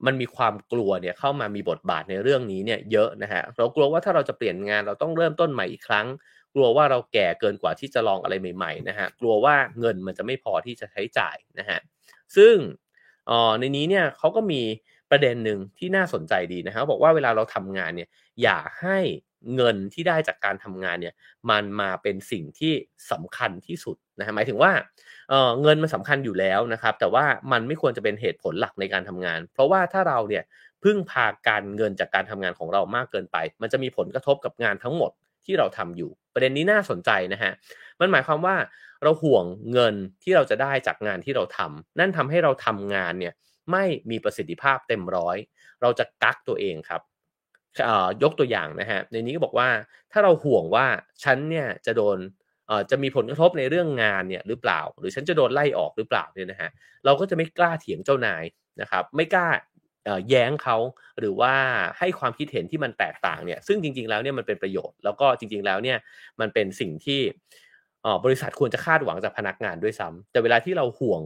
มันมีความกลัวเนี่ยเข้ามามีบทบาทในเรื่องนี้เนี่ยเยอะนะฮะเรากลัวว่าถ้าเราจะเปลี่ยนงานเราต้องเริ่มต้นใหม่อีกครั้ง กลัวว่าเราแก่เกินกว่าที่จะลองอะไรใหม่ๆนะฮะกลัวว่าเงินมันจะไม่พอที่จะใช้จ่ายนะฮะซึ่งอ๋อในนี้เนี่ยเขาก็มีประเด็นหนึ่งที่น่าสนใจดีนะครับบอกว่าเวลาเราทำงานเนี่ยอย่าให้เงินที่ได้จากการทำงานเนี่ยมันมาเป็นสิ่งที่สำคัญที่สุดนะฮะหมายถึงว่า เเงินมันสำคัญอยู่แล้วนะครับ แต่ว่ามันไม่ควรจะเป็นเหตุผลหลักในการทำงาน เพราะว่าถ้าเราเนี่ยพึ่งพาการเงินจากการทำงานของเรามากเกินไป มันจะมีผลกระทบกับงานทั้งหมดที่เราทำอยู่ ประเด็นนี้น่าสนใจนะฮะมันหมายความว่าเราห่วงเงินที่เราจะได้จากงานที่เราทำนั่นทำให้เราทำงานเนี่ยไม่มีประสิทธิภาพเต็มร้อย เราจะกักตัวเองครับยกตัวอย่างนะฮะในนี้ก็บอกว่าถ้าเราห่วงว่าฉันเนี่ยจะโดน จะมีผลกระทบในเรื่องงานเนี่ยหรือเปล่า หรือฉันจะโดนไล่ออกหรือเปล่าเนี่ยนะฮะเราก็จะไม่กล้าเถียงเจ้านายนะครับไม่กล้าแย้งเขาหรือว่าให้ความคิดเห็นที่มันแตกต่างเนี่ยซึ่งจริง ๆแล้วเนี่ยมันเป็นประโยชน์แล้วก็จริง ๆแล้วเนี่ยมันเป็นสิ่งที่บริษัทควรจะคาดหวังจากพนักงานด้วยซ้ำแต่เวลาที่เราห่วง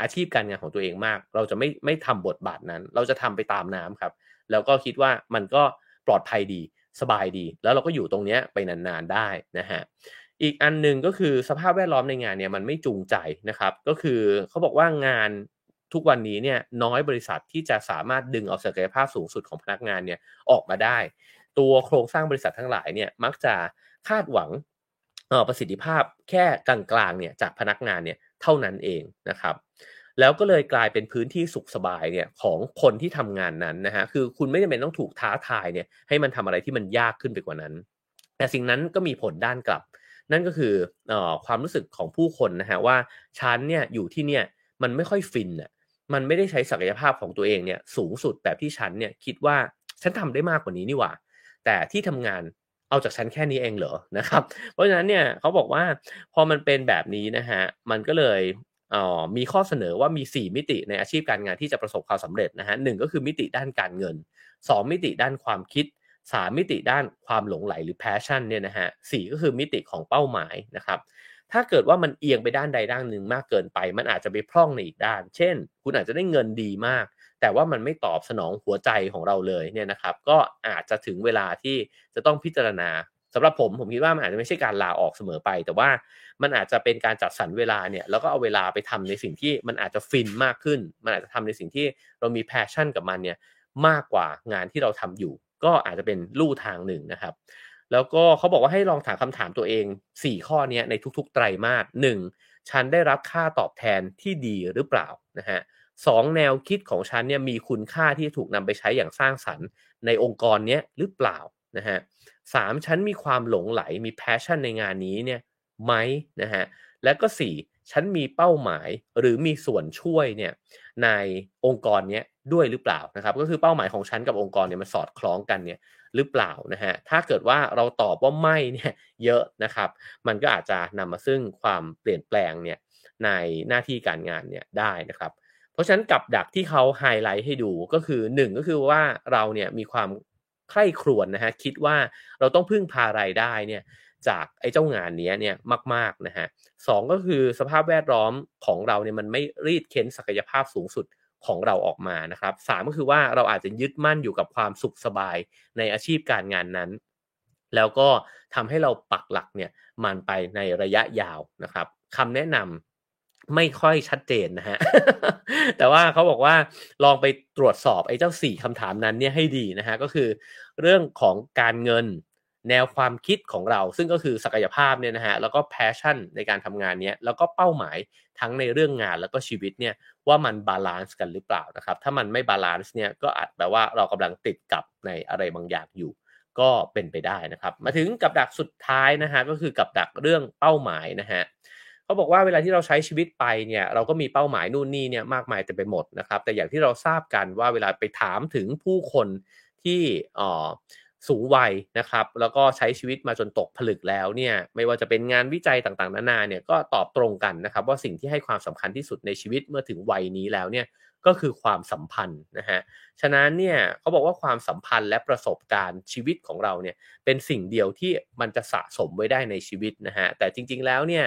อาชีพการงานของตัวเองมาก เราจะไม่ไม่ทำบทบาทนั้น เราจะทำไปตามน้ำครับ แล้วก็คิดว่ามันก็ปลอดภัยดีสบายดี แล้วเราก็อยู่ตรงนี้ไปนานๆได้นะฮะ อีกอันหนึ่งก็คือสภาพแวดล้อมในงานเนี่ยมันไม่จูงใจนะครับ ก็คือเขาบอกว่างานทุกวันนี้เนี่ยน้อยบริษัทที่จะสามารถดึงเอาศักยภาพสูงสุดของพนักงานเนี่ยออกมาได้ ตัวโครงสร้างบริษัททั้งหลายเนี่ยมักจะคาดหวังประสิทธิภาพแค่กลางๆเนี่ยจากพนักงานเนี่ยเท่านั้นเองนะครับ แล้วก็เลยกลายเป็นพื้นที่สุขสบายเนี่ยของคนที่ทำงานนั้นนะฮะคือคุณไม่จำเป็นต้องถูกท้าทายเนี่ยให้มันทำอะไรที่มันยากขึ้นไปกว่านั้น แต่สิ่งนั้นก็มีผลด้านกลับ นั่นก็คืออความรู้สึกของผู้คนนะฮะว่าฉันเนี่ยอยู่ที่เนี่ยมันไม่ค่อยฟินอะมันไม่ได้ใช้ศักยภาพของตัวเองเนี่ยสูงสุดแบบที่ฉันเนี่ยคิดว่าฉันทำได้มากกว่านี้นี่หว่า แต่ที่ทำงานเอาจากฉันแค่นี้เองเหรอนะครับ เพราะฉะนั้นเนี่ยเขาบอกว่าพอมันเป็นแบบนี้นะฮะมันก็เลยอ๋อมีข้อเสนอว่ามี 4 มิติในอาชีพการงานที่จะประสบความสำเร็จนะฮะหก็คือมิติด้านการเงิน 2 มิติด้านความคิด 3มิติด้านความหลงไหลหรือ passion เนี่ยนะฮะสก็คือมิติของเป้าหมายนะครับถ้าเกิดว่ามันเอียงไปด้านใดด้านหนึ่งมากเกินไป มันอาจจะไปพร่องในอีกด้าน เช่น คุณอาจจะได้เงินดีมาก แต่ว่ามันไม่ตอบสนองหัวใจของเราเลยเนี่ยนะครับ ก็อาจจะถึงเวลาที่จะต้องพิจารณาสำหรับผมผมคิดว่ามันอาจจะไม่ใช่การลาออกเสมอไป แต่ว่ามันอาจจะเป็นการจัดสรรเวลาเนี่ยแล้วก็เอาเวลาไปทำในสิ่งที่มันอาจจะฟินมากขึ้น มันอาจจะทำในสิ่งที่เรามี passion กับมันเนี่ยมากกว่างานที่เราทำอยู่ ก็อาจจะเป็นลู่ทางหนึ่งนะครับ แล้วก็เขาบอกว่าให้ลองถามคำถามตัวเอง 4 ข้อนี้ในทุกๆ ไตรมาสหนึ่งฉันได้รับค่าตอบแทนที่ดีหรือเปล่านะฮะสองแนวคิดของฉันเนี่ยมีคุณค่าที่ถูกนำไปใช้อย่างสร้างสรรค์ ในองค์กรนี้หรือเปล่านะฮะสามฉันมีความหลงใหลมี passion ในงานนี้เนี่ยไหมนะฮะและก็สี่ ฉันมีเป้าหมายหรือมีส่วนช่วยเนี่ยในองค์กรนี้ด้วยหรือเปล่านะครับ ก็คือเป้าหมายของฉันกับองค์กรเนี่ยมันสอดคล้องกันเนี่ยหรือเปล่านะฮะถ้าเกิดว่าเราตอบว่าไม่เนี่ยเยอะนะครับ มันก็อาจจะนำมาซึ่งความเปลี่ยนแปลงเนี่ยในหน้าที่การงานเนี่ยได้นะครับ เพราะฉะนั้นกับดักที่เขาไฮไลท์ให้ดูก็คือ1ก็คือว่าเราเนี่ยมีความใคร่ครวญนะฮะคิดว่าเราต้องพึ่งพารายได้เนี่ย จากไอ้เจ้างานนี้เนี่ยมากๆนะฮะสก็คือสภาพแวดล้อมของเราเนี่ยมันไม่รีดเค้นศักยภาพสูงสุดของเราออกมานะครับสามก็คือว่าเราอาจจะยึดมั่นอยู่กับความสุขสบายในอาชีพการงานนั้น แล้วก็ทำให้เราปักหลักเนี่ยมันไปในระยะยาวนะครับคำแนะนำไม่ค่อยชัดเจนนะฮะ แต่ว่าเขาบอกว่าลองไปตรวจสอบไอ้เจ้าสี่คำถามนั้นเนี่ยให้ดีนะฮะ ก็คือเรื่องของการเงิน แนวความคิดของเรา ซึ่งก็คือศักยภาพเนี่ยนะฮะแล้วก็ passion ในการทำงานเนี้ยแล้วก็เป้าหมายทั้งในเรื่องงานแล้วก็ชีวิตเนี่ยว่ามัน balance กันหรือเปล่านะครับถ้ามันไม่ balance เนี่ยก็อาจแปลว่าเรากำลังติดกับในอะไรบางอย่างอยู่ ก็เป็นไปได้นะครับ มาถึงกับดักสุดท้ายนะฮะก็คือกับดักเรื่องเป้าหมายนะฮะเขาบอกว่าเวลาที่เราใช้ชีวิตไปเนี่ยเราก็มีเป้าหมายนู่นนี่เนี่ยมากมายแต่ไปหมดนะครับแต่อย่างที่เราทราบกันว่าเวลาไปถามถึงผู้คนที่อ่อ สูงวัยนะครับ แล้วก็ใช้ชีวิตมาจนตกผลึกแล้วเนี่ยไม่ว่าจะเป็นงานวิจัยต่างๆ นานาเนี่ยก็ตอบตรงกันนะครับ ว่าสิ่งที่ให้ความสำคัญที่สุดในชีวิตเมื่อถึงวัยนี้แล้วเนี่ยก็คือความสัมพันธ์นะฮะฉะนั้นเนี่ยเขาบอกว่าความสัมพันธ์และประสบการณ์ชีวิตของเราเนี่ยเป็นสิ่งเดียวที่มันจะสะสมไว้ได้ในชีวิตนะฮะแต่จริงๆแล้วเนี่ย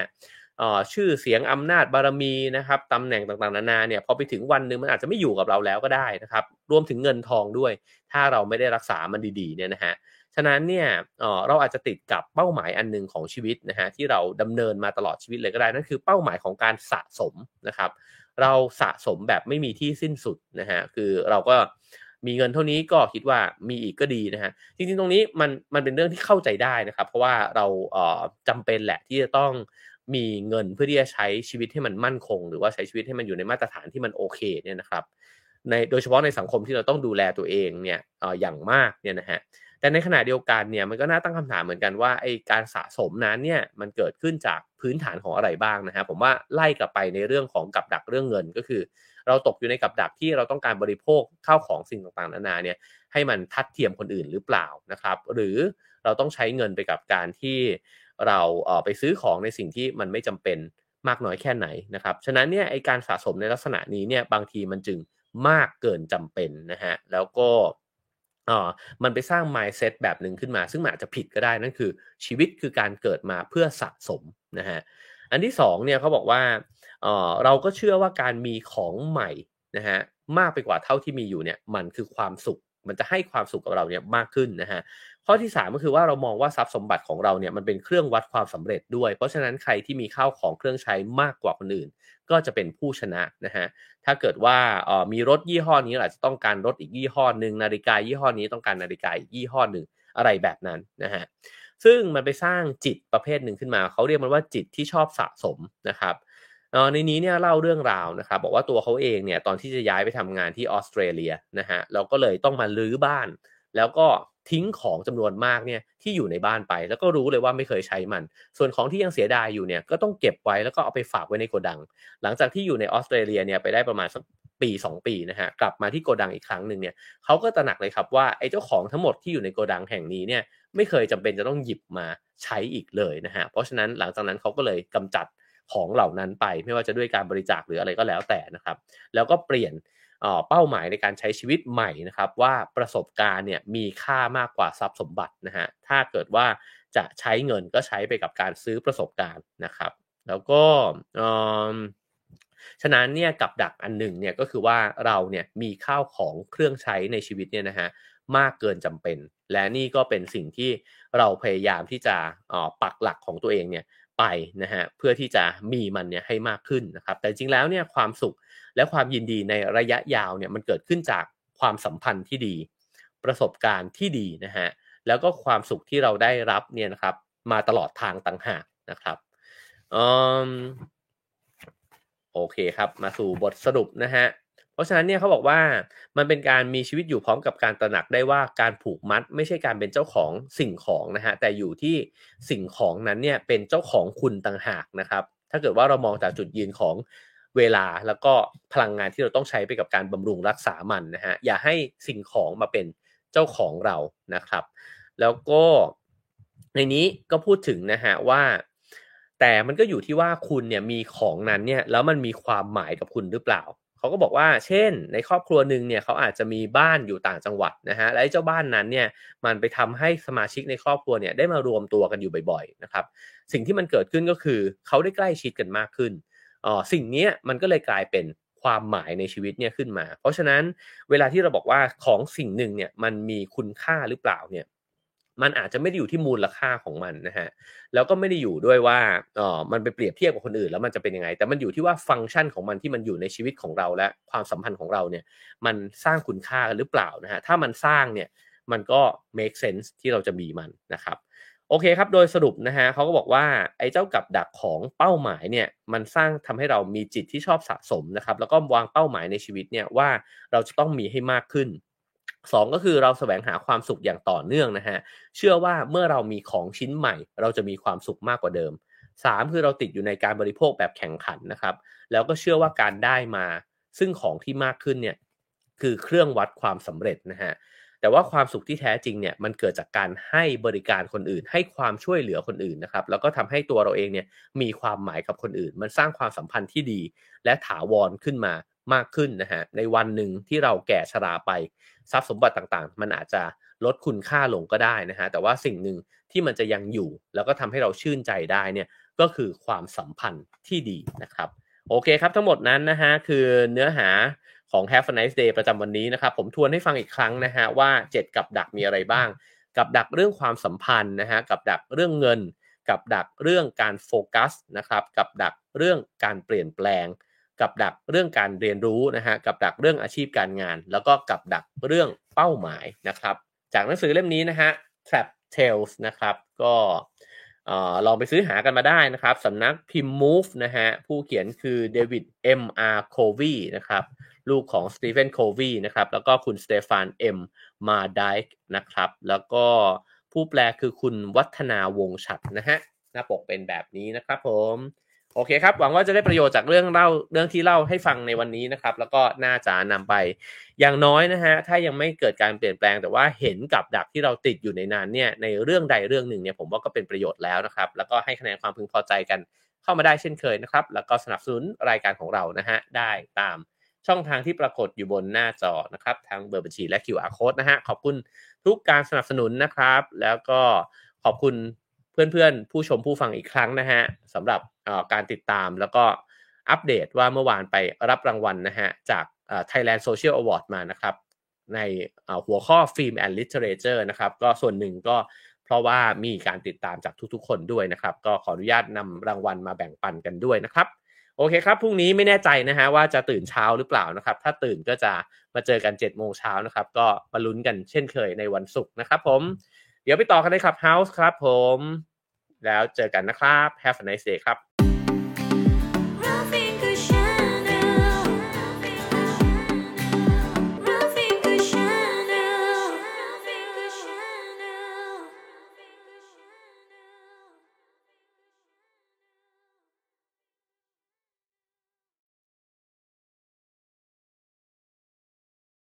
ชื่อเสียงอำนาจบารมีนะครับตำแหน่งต่างๆนานาเนี่ยพอไปถึงวันหนึ่งมันอาจจะไม่อยู่กับเราแล้วก็ได้นะครับรวมถึงเงินทองด้วย ถ้าเราไม่ได้รักษามันดีๆเนี่ยนะฮะฉะนั้นเนี่ยเราอาจจะติดกับเป้าหมายอันหนึ่งของชีวิตนะฮะที่เราดำเนินมาตลอดชีวิตเลยก็ได้นั่นคือเป้าหมายของการสะสมนะครับ เราสะสมแบบไม่มีที่สิ้นสุดนะฮะคือเราก็มีเงินเท่านี้ก็คิดว่ามีอีกก็ดีนะฮะจริงๆตรงนี้มันมันเป็นเรื่องที่เข้าใจได้นะครับ เพราะว่าเราเอ่อจำเป็นแหละที่จะต้อง มีเงินเพื่อที่จะใช้ชีวิตให้มันมั่นคง หรือว่าใช้ชีวิตให้มันอยู่ในมาตรฐานที่มันโอเคเนี่ยนะครับในโดยเฉพาะในสังคมที่เราต้องดูแลตัวเองเนี่ยออย่างมากเนี่ยนะฮะแต่ในขณะเดียวกันเนี่ยมันก็น่าตั้งคำถามเหมือนกันว่าไอการสะสมนั้นเนี่ยมันเกิดขึ้นจากพื้นฐานของอะไรบ้างนะฮะผมว่าไล่กลับไปในเรื่องของกับดักเรื่องเงินก็คือ เราตกอยู่ในกับดักที่เราต้องการบริโภคข้าวของสิ่งต่างๆนานาเนี่ยให้มันทัดเทียมคนอื่นหรือเปล่านะครับ หรือเราต้องใช้เงินไปกับการที่ เราเไปซื้อของในสิ่งที่มันไม่จำเป็นมากน้อยแค่ไหนนะครับ ฉะนั้นเนี่ยไอการสะสมในลักษณะนี้เนี่ยบางทีมันจึงมากเกินจำเป็นนะฮะแล้วก็อ่ามันไปสร้าง mindset แบบหนึ่งขึ้นมา ซึ่งอาจจะผิดก็ได้นั่นคือ ชีวิตคือการเกิดมาเพื่อสะสมนะฮะอันที่2เนี่ยเขาบอกว่าเออเราก็เชื่อว่าการมีของใหม่นะฮะมากไปกว่าเท่าที่มีอยู่เนี่ยมันคือความสุข มันจะให้ความสุขกับเราเนี่ยมากขึ้นนะฮะข้อที่ 3 ก็คือว่าเรามองว่าทรัพย์สมบัติของเราเนี่ยมันเป็นเครื่องวัดความสำเร็จด้วย เพราะฉะนั้นใครที่มีข้าวของเครื่องใช้มากกว่าคนอื่น ก็จะเป็นผู้ชนะนะฮะถ้าเกิดว่าออมีรถยี่ห้อนี้อาจจะต้องการรถอีกยี่ห้อหนึ่งนาฬิกายี่ห้อนี้ต้องการนาฬิกาอีกยี่ห้อหนึ่งอะไรแบบนั้นนะฮะซึ่งมันไปสร้างจิตประเภทหนึ่งขึ้นมา เขาเรียกมันว่าจิตที่ชอบสะสมนะครับ ในนี้เนี่ยเล่าเรื่องราวนะครับบอกว่าตัวเขาเองเนี่ยตอนที่จะย้ายไปทำงานที่ออสเตรเลียนะฮะเราก็เลยต้องมาลื้อบ้าน แล้วก็ทิ้งของจำนวนมากเนี่ยที่อยู่ในบ้านไป แล้วก็รู้เลยว่าไม่เคยใช้มัน ส่วนของที่ยังเสียดายอยู่เนี่ยก็ต้องเก็บไว้แล้วก็เอาไปฝากไว้ในโกดัง หลังจากที่อยู่ในออสเตรเลียเนี่ยไปได้ประมาณสักปี 2 ปีนะฮะกลับมาที่โกดังอีกครั้งหนึ่งเนี่ยเขาก็ตระหนักเลยครับว่าไอ้เจ้าของทั้งหมดที่อยู่ในโกดังแห่งนี้เนี่ยไม่เคยจำเป็นจะต้องหยิบมาใช้อีกเลยนะฮะเพราะฉะนั้นหลังจากนั้นเขาก็เลยกำจัด ของเหล่านั้นไป ไม่ว่าจะด้วยการบริจาคหรืออะไรก็แล้วแต่นะครับ แล้วก็เปลี่ยนเป้าหมายในการใช้ชีวิตใหม่นะครับ ว่าประสบการณ์เนี่ยมีค่ามากกว่าทรัพย์สมบัตินะฮะถ้าเกิดว่าจะใช้เงินก็ใช้ไปกับการซื้อประสบการณ์นะครับ แล้วก็ฉะนั้นเนี่ยกับดักอันหนึ่งเนี่ยก็คือว่าเราเนี่ยมีข้าวของเครื่องใช้ในชีวิตเนี่ยนะฮะมากเกินจำเป็น และนี่ก็เป็นสิ่งที่เราพยายามที่จะปักหลักของตัวเองเนี่ย ไปนะฮะเพื่อที่จะมีมันเนี่ยให้มากขึ้นนะครับ แต่จริงแล้วเนี่ยความสุขและความยินดีในระยะยาวเนี่ยมันเกิดขึ้นจากความสัมพันธ์ที่ดี ประสบการณ์ที่ดีนะฮะแล้วก็ความสุขที่เราได้รับเนี่ยนะครับมาตลอดทางต่างหากนะครับโอเคครับมาสู่บทสรุปนะฮะ เพราะฉะนั้นเนี่ยเขาบอกว่ามันเป็นการมีชีวิตอยู่พร้อมกับการตระหนักได้ว่าการผูกมัด ไม่ใช่การเป็นเจ้าของสิ่งของนะฮะแต่อยู่ที่สิ่งของนั้นเนี่ยเป็นเจ้าของคุณต่างหากนะครับ ถ้าเกิดว่าเรามองจากจุดยืนของเวลาแล้วก็พลังงานที่เราต้องใช้ไปกับการบำรุงรักษามันนะฮะอย่าให้สิ่งของมาเป็นเจ้าของเรานะครับ แล้วก็ในนี้ก็พูดถึงนะฮะว่า แต่มันก็อยู่ที่ว่าคุณเนี่ยมีของนั้นเนี่ยแล้วมันมีความหมายกับคุณหรือเปล่า เขาก็บอกว่า เช่น ในครอบครัวหนึ่งเนี่ยเขาอาจจะมีบ้านอยู่ต่างจังหวัดนะฮะและเจ้าบ้านนั้นเนี่ยมันไปทำให้สมาชิกในครอบครัวเนี่ยได้มารวมตัวกันอยู่บ่อยๆนะครับสิ่งที่มันเกิดขึ้นก็คือเขาได้ใกล้ชิดกันมากขึ้นอ๋อสิ่งนี้มันก็เลยกลายเป็นความหมายในชีวิตเนี่ยขึ้นมา เพราะฉะนั้นเวลาที่เราบอกว่าของสิ่งหนึ่งเนี่ยมันมีคุณค่าหรือเปล่าเนี่ย มันอาจจะไม่ได้อยู่ที่มูลค่าของมันนะฮะแล้วก็ไม่ได้อยู่ด้วยว่าเออมันไปเปรียบเทียบกับคนอื่นแล้วมันจะเป็นยังไง แต่มันอยู่ที่ว่าฟังก์ชันของมันที่มันอยู่ในชีวิตของเราและความสัมพันธ์ของเราเนี่ย มันสร้างคุณค่าหรือเปล่านะฮะถ้ามันสร้างเนี่ยมันก็ make sense ที่เราจะมีมันนะครับโอเคครับ โดยสรุปนะฮะเขาก็บอกว่าไอ้เจ้ากับดักของเป้าหมายเนี่ยมันสร้างทำให้เรามีจิตที่ชอบสะสมนะครับแล้วก็วางเป้าหมายในชีวิตเนี่ยว่าเราจะต้องมีให้มากขึ้น สองก็คือเราแสวงหาความสุขอย่างต่อเนื่องนะฮะ เชื่อว่าเมื่อเรามีของชิ้นใหม่ เราจะมีความสุขมากกว่าเดิมสามคือเราติดอยู่ในการบริโภคแบบแข่งขันนะครับ แล้วก็เชื่อว่าการได้มา ซึ่งของที่มากขึ้นเนี่ยคือเครื่องวัดความสำเร็จนะฮะแต่ว่าความสุขที่แท้จริงเนี่ยมันเกิดจากการให้บริการคนอื่น ให้ความช่วยเหลือคนอื่นนะครับแล้วก็ทำให้ตัวเราเองเนี่ยมีความหมายกับคนอื่น มันสร้างความสัมพันธ์ที่ดี และถาวรขึ้นมา มากขึ้นนะฮะในวันหนึ่งที่เราแก่ชราไปทรัพย์สมบัติต่างๆ มันอาจจะลดคุณค่าลงก็ได้นะฮะแต่ว่าสิ่งหนึ่งที่มันจะยังอยู่ แล้วก็ทำให้เราชื่นใจได้เนี่ยก็คือความสัมพันธ์ที่ดีนะครับ โอเคครับทั้งหมดนั้นนะฮะคือเนื้อหาของ Have a nice day ประจำวันนี้นะครับ ผมทวนให้ฟังอีกครั้งนะฮะว่า 7 กับดักมีอะไรบ้าง กับดักเรื่องความสัมพันธ์นะฮะกับดักเรื่องเงิน กับดักเรื่องการโฟกัสนะครับ กับดักเรื่องการเปลี่ยนแปลง กับดักเรื่องการเรียนรู้นะฮะกับดักเรื่องอาชีพการงาน แล้วก็กับดักเรื่องเป้าหมายนะครับ จากหนังสือเล่มนี้นะฮะ Trap Tales นะครับก็ลองไปซื้อหากันมาได้นะครับสำนักพิมพ์ Move นะฮะผู้เขียนคือเดวิด M.R. Covey นะครับลูกของสตีเฟนโควีนะครับแล้วก็คุณสเตฟานเอ็มมาร์ดิกส์นะครับแล้วก็ผู้แปลคือคุณวัฒนาวงฉัดนะฮะหน้าปกเป็นแบบนี้นะครับผม โอเคครับ หวังว่าจะได้ประโยชน์จากเรื่องเล่าเรื่องที่เล่าให้ฟังในวันนี้นะครับ แล้วก็น่าจะนำไปอย่างน้อยนะฮะถ้ายังไม่เกิดการเปลี่ยนแปลง แต่ว่าเห็นกับดักที่เราติดอยู่ในนานเนี่ยในเรื่องใดเรื่องหนึ่งเนี่ยผมว่าก็เป็นประโยชน์แล้วนะครับ แล้วก็ให้คะแนนความพึงพอใจกันเข้ามาได้เช่นเคยนะครับ แล้วก็สนับสนุนรายการของเรานะฮะได้ตามช่องทางที่ปรากฏอยู่บนหน้าจอนะครับทางเบอร์บัญชีและ QR code นะฮะขอบคุณทุกการสนับสนุนนะครับ แล้วก็ขอบคุณ เพื่อนๆ ผู้ชมผู้ฟังอีกครั้งนะฮะสำหรับการติดตามแล้วก็อัปเดตว่าเมื่อวานไปรับรางวัลนะฮะจาก Thailand Social Award มานะครับ ในหัวข้อ Film and Literature นะครับ ก็ส่วนหนึ่งก็เพราะว่ามีการติดตามจากทุกๆ คนด้วยนะครับ ก็ขออนุญาตนำรางวัลมาแบ่งปันกันด้วยนะครับ โอเคครับพรุ่งนี้ไม่แน่ใจนะฮะว่าจะตื่นเช้าหรือเปล่านะครับ ถ้าตื่นก็จะมาเจอกัน7จ็ดโมงเช้านะครับ ก็มาลุ้นกันเช่นเคยในวันศุกร์นะครับผม เดี๋ยวไปต่อกันในคลับเฮาส์ครับผม แล้วเจอกันนะครับ Have a nice day ครับ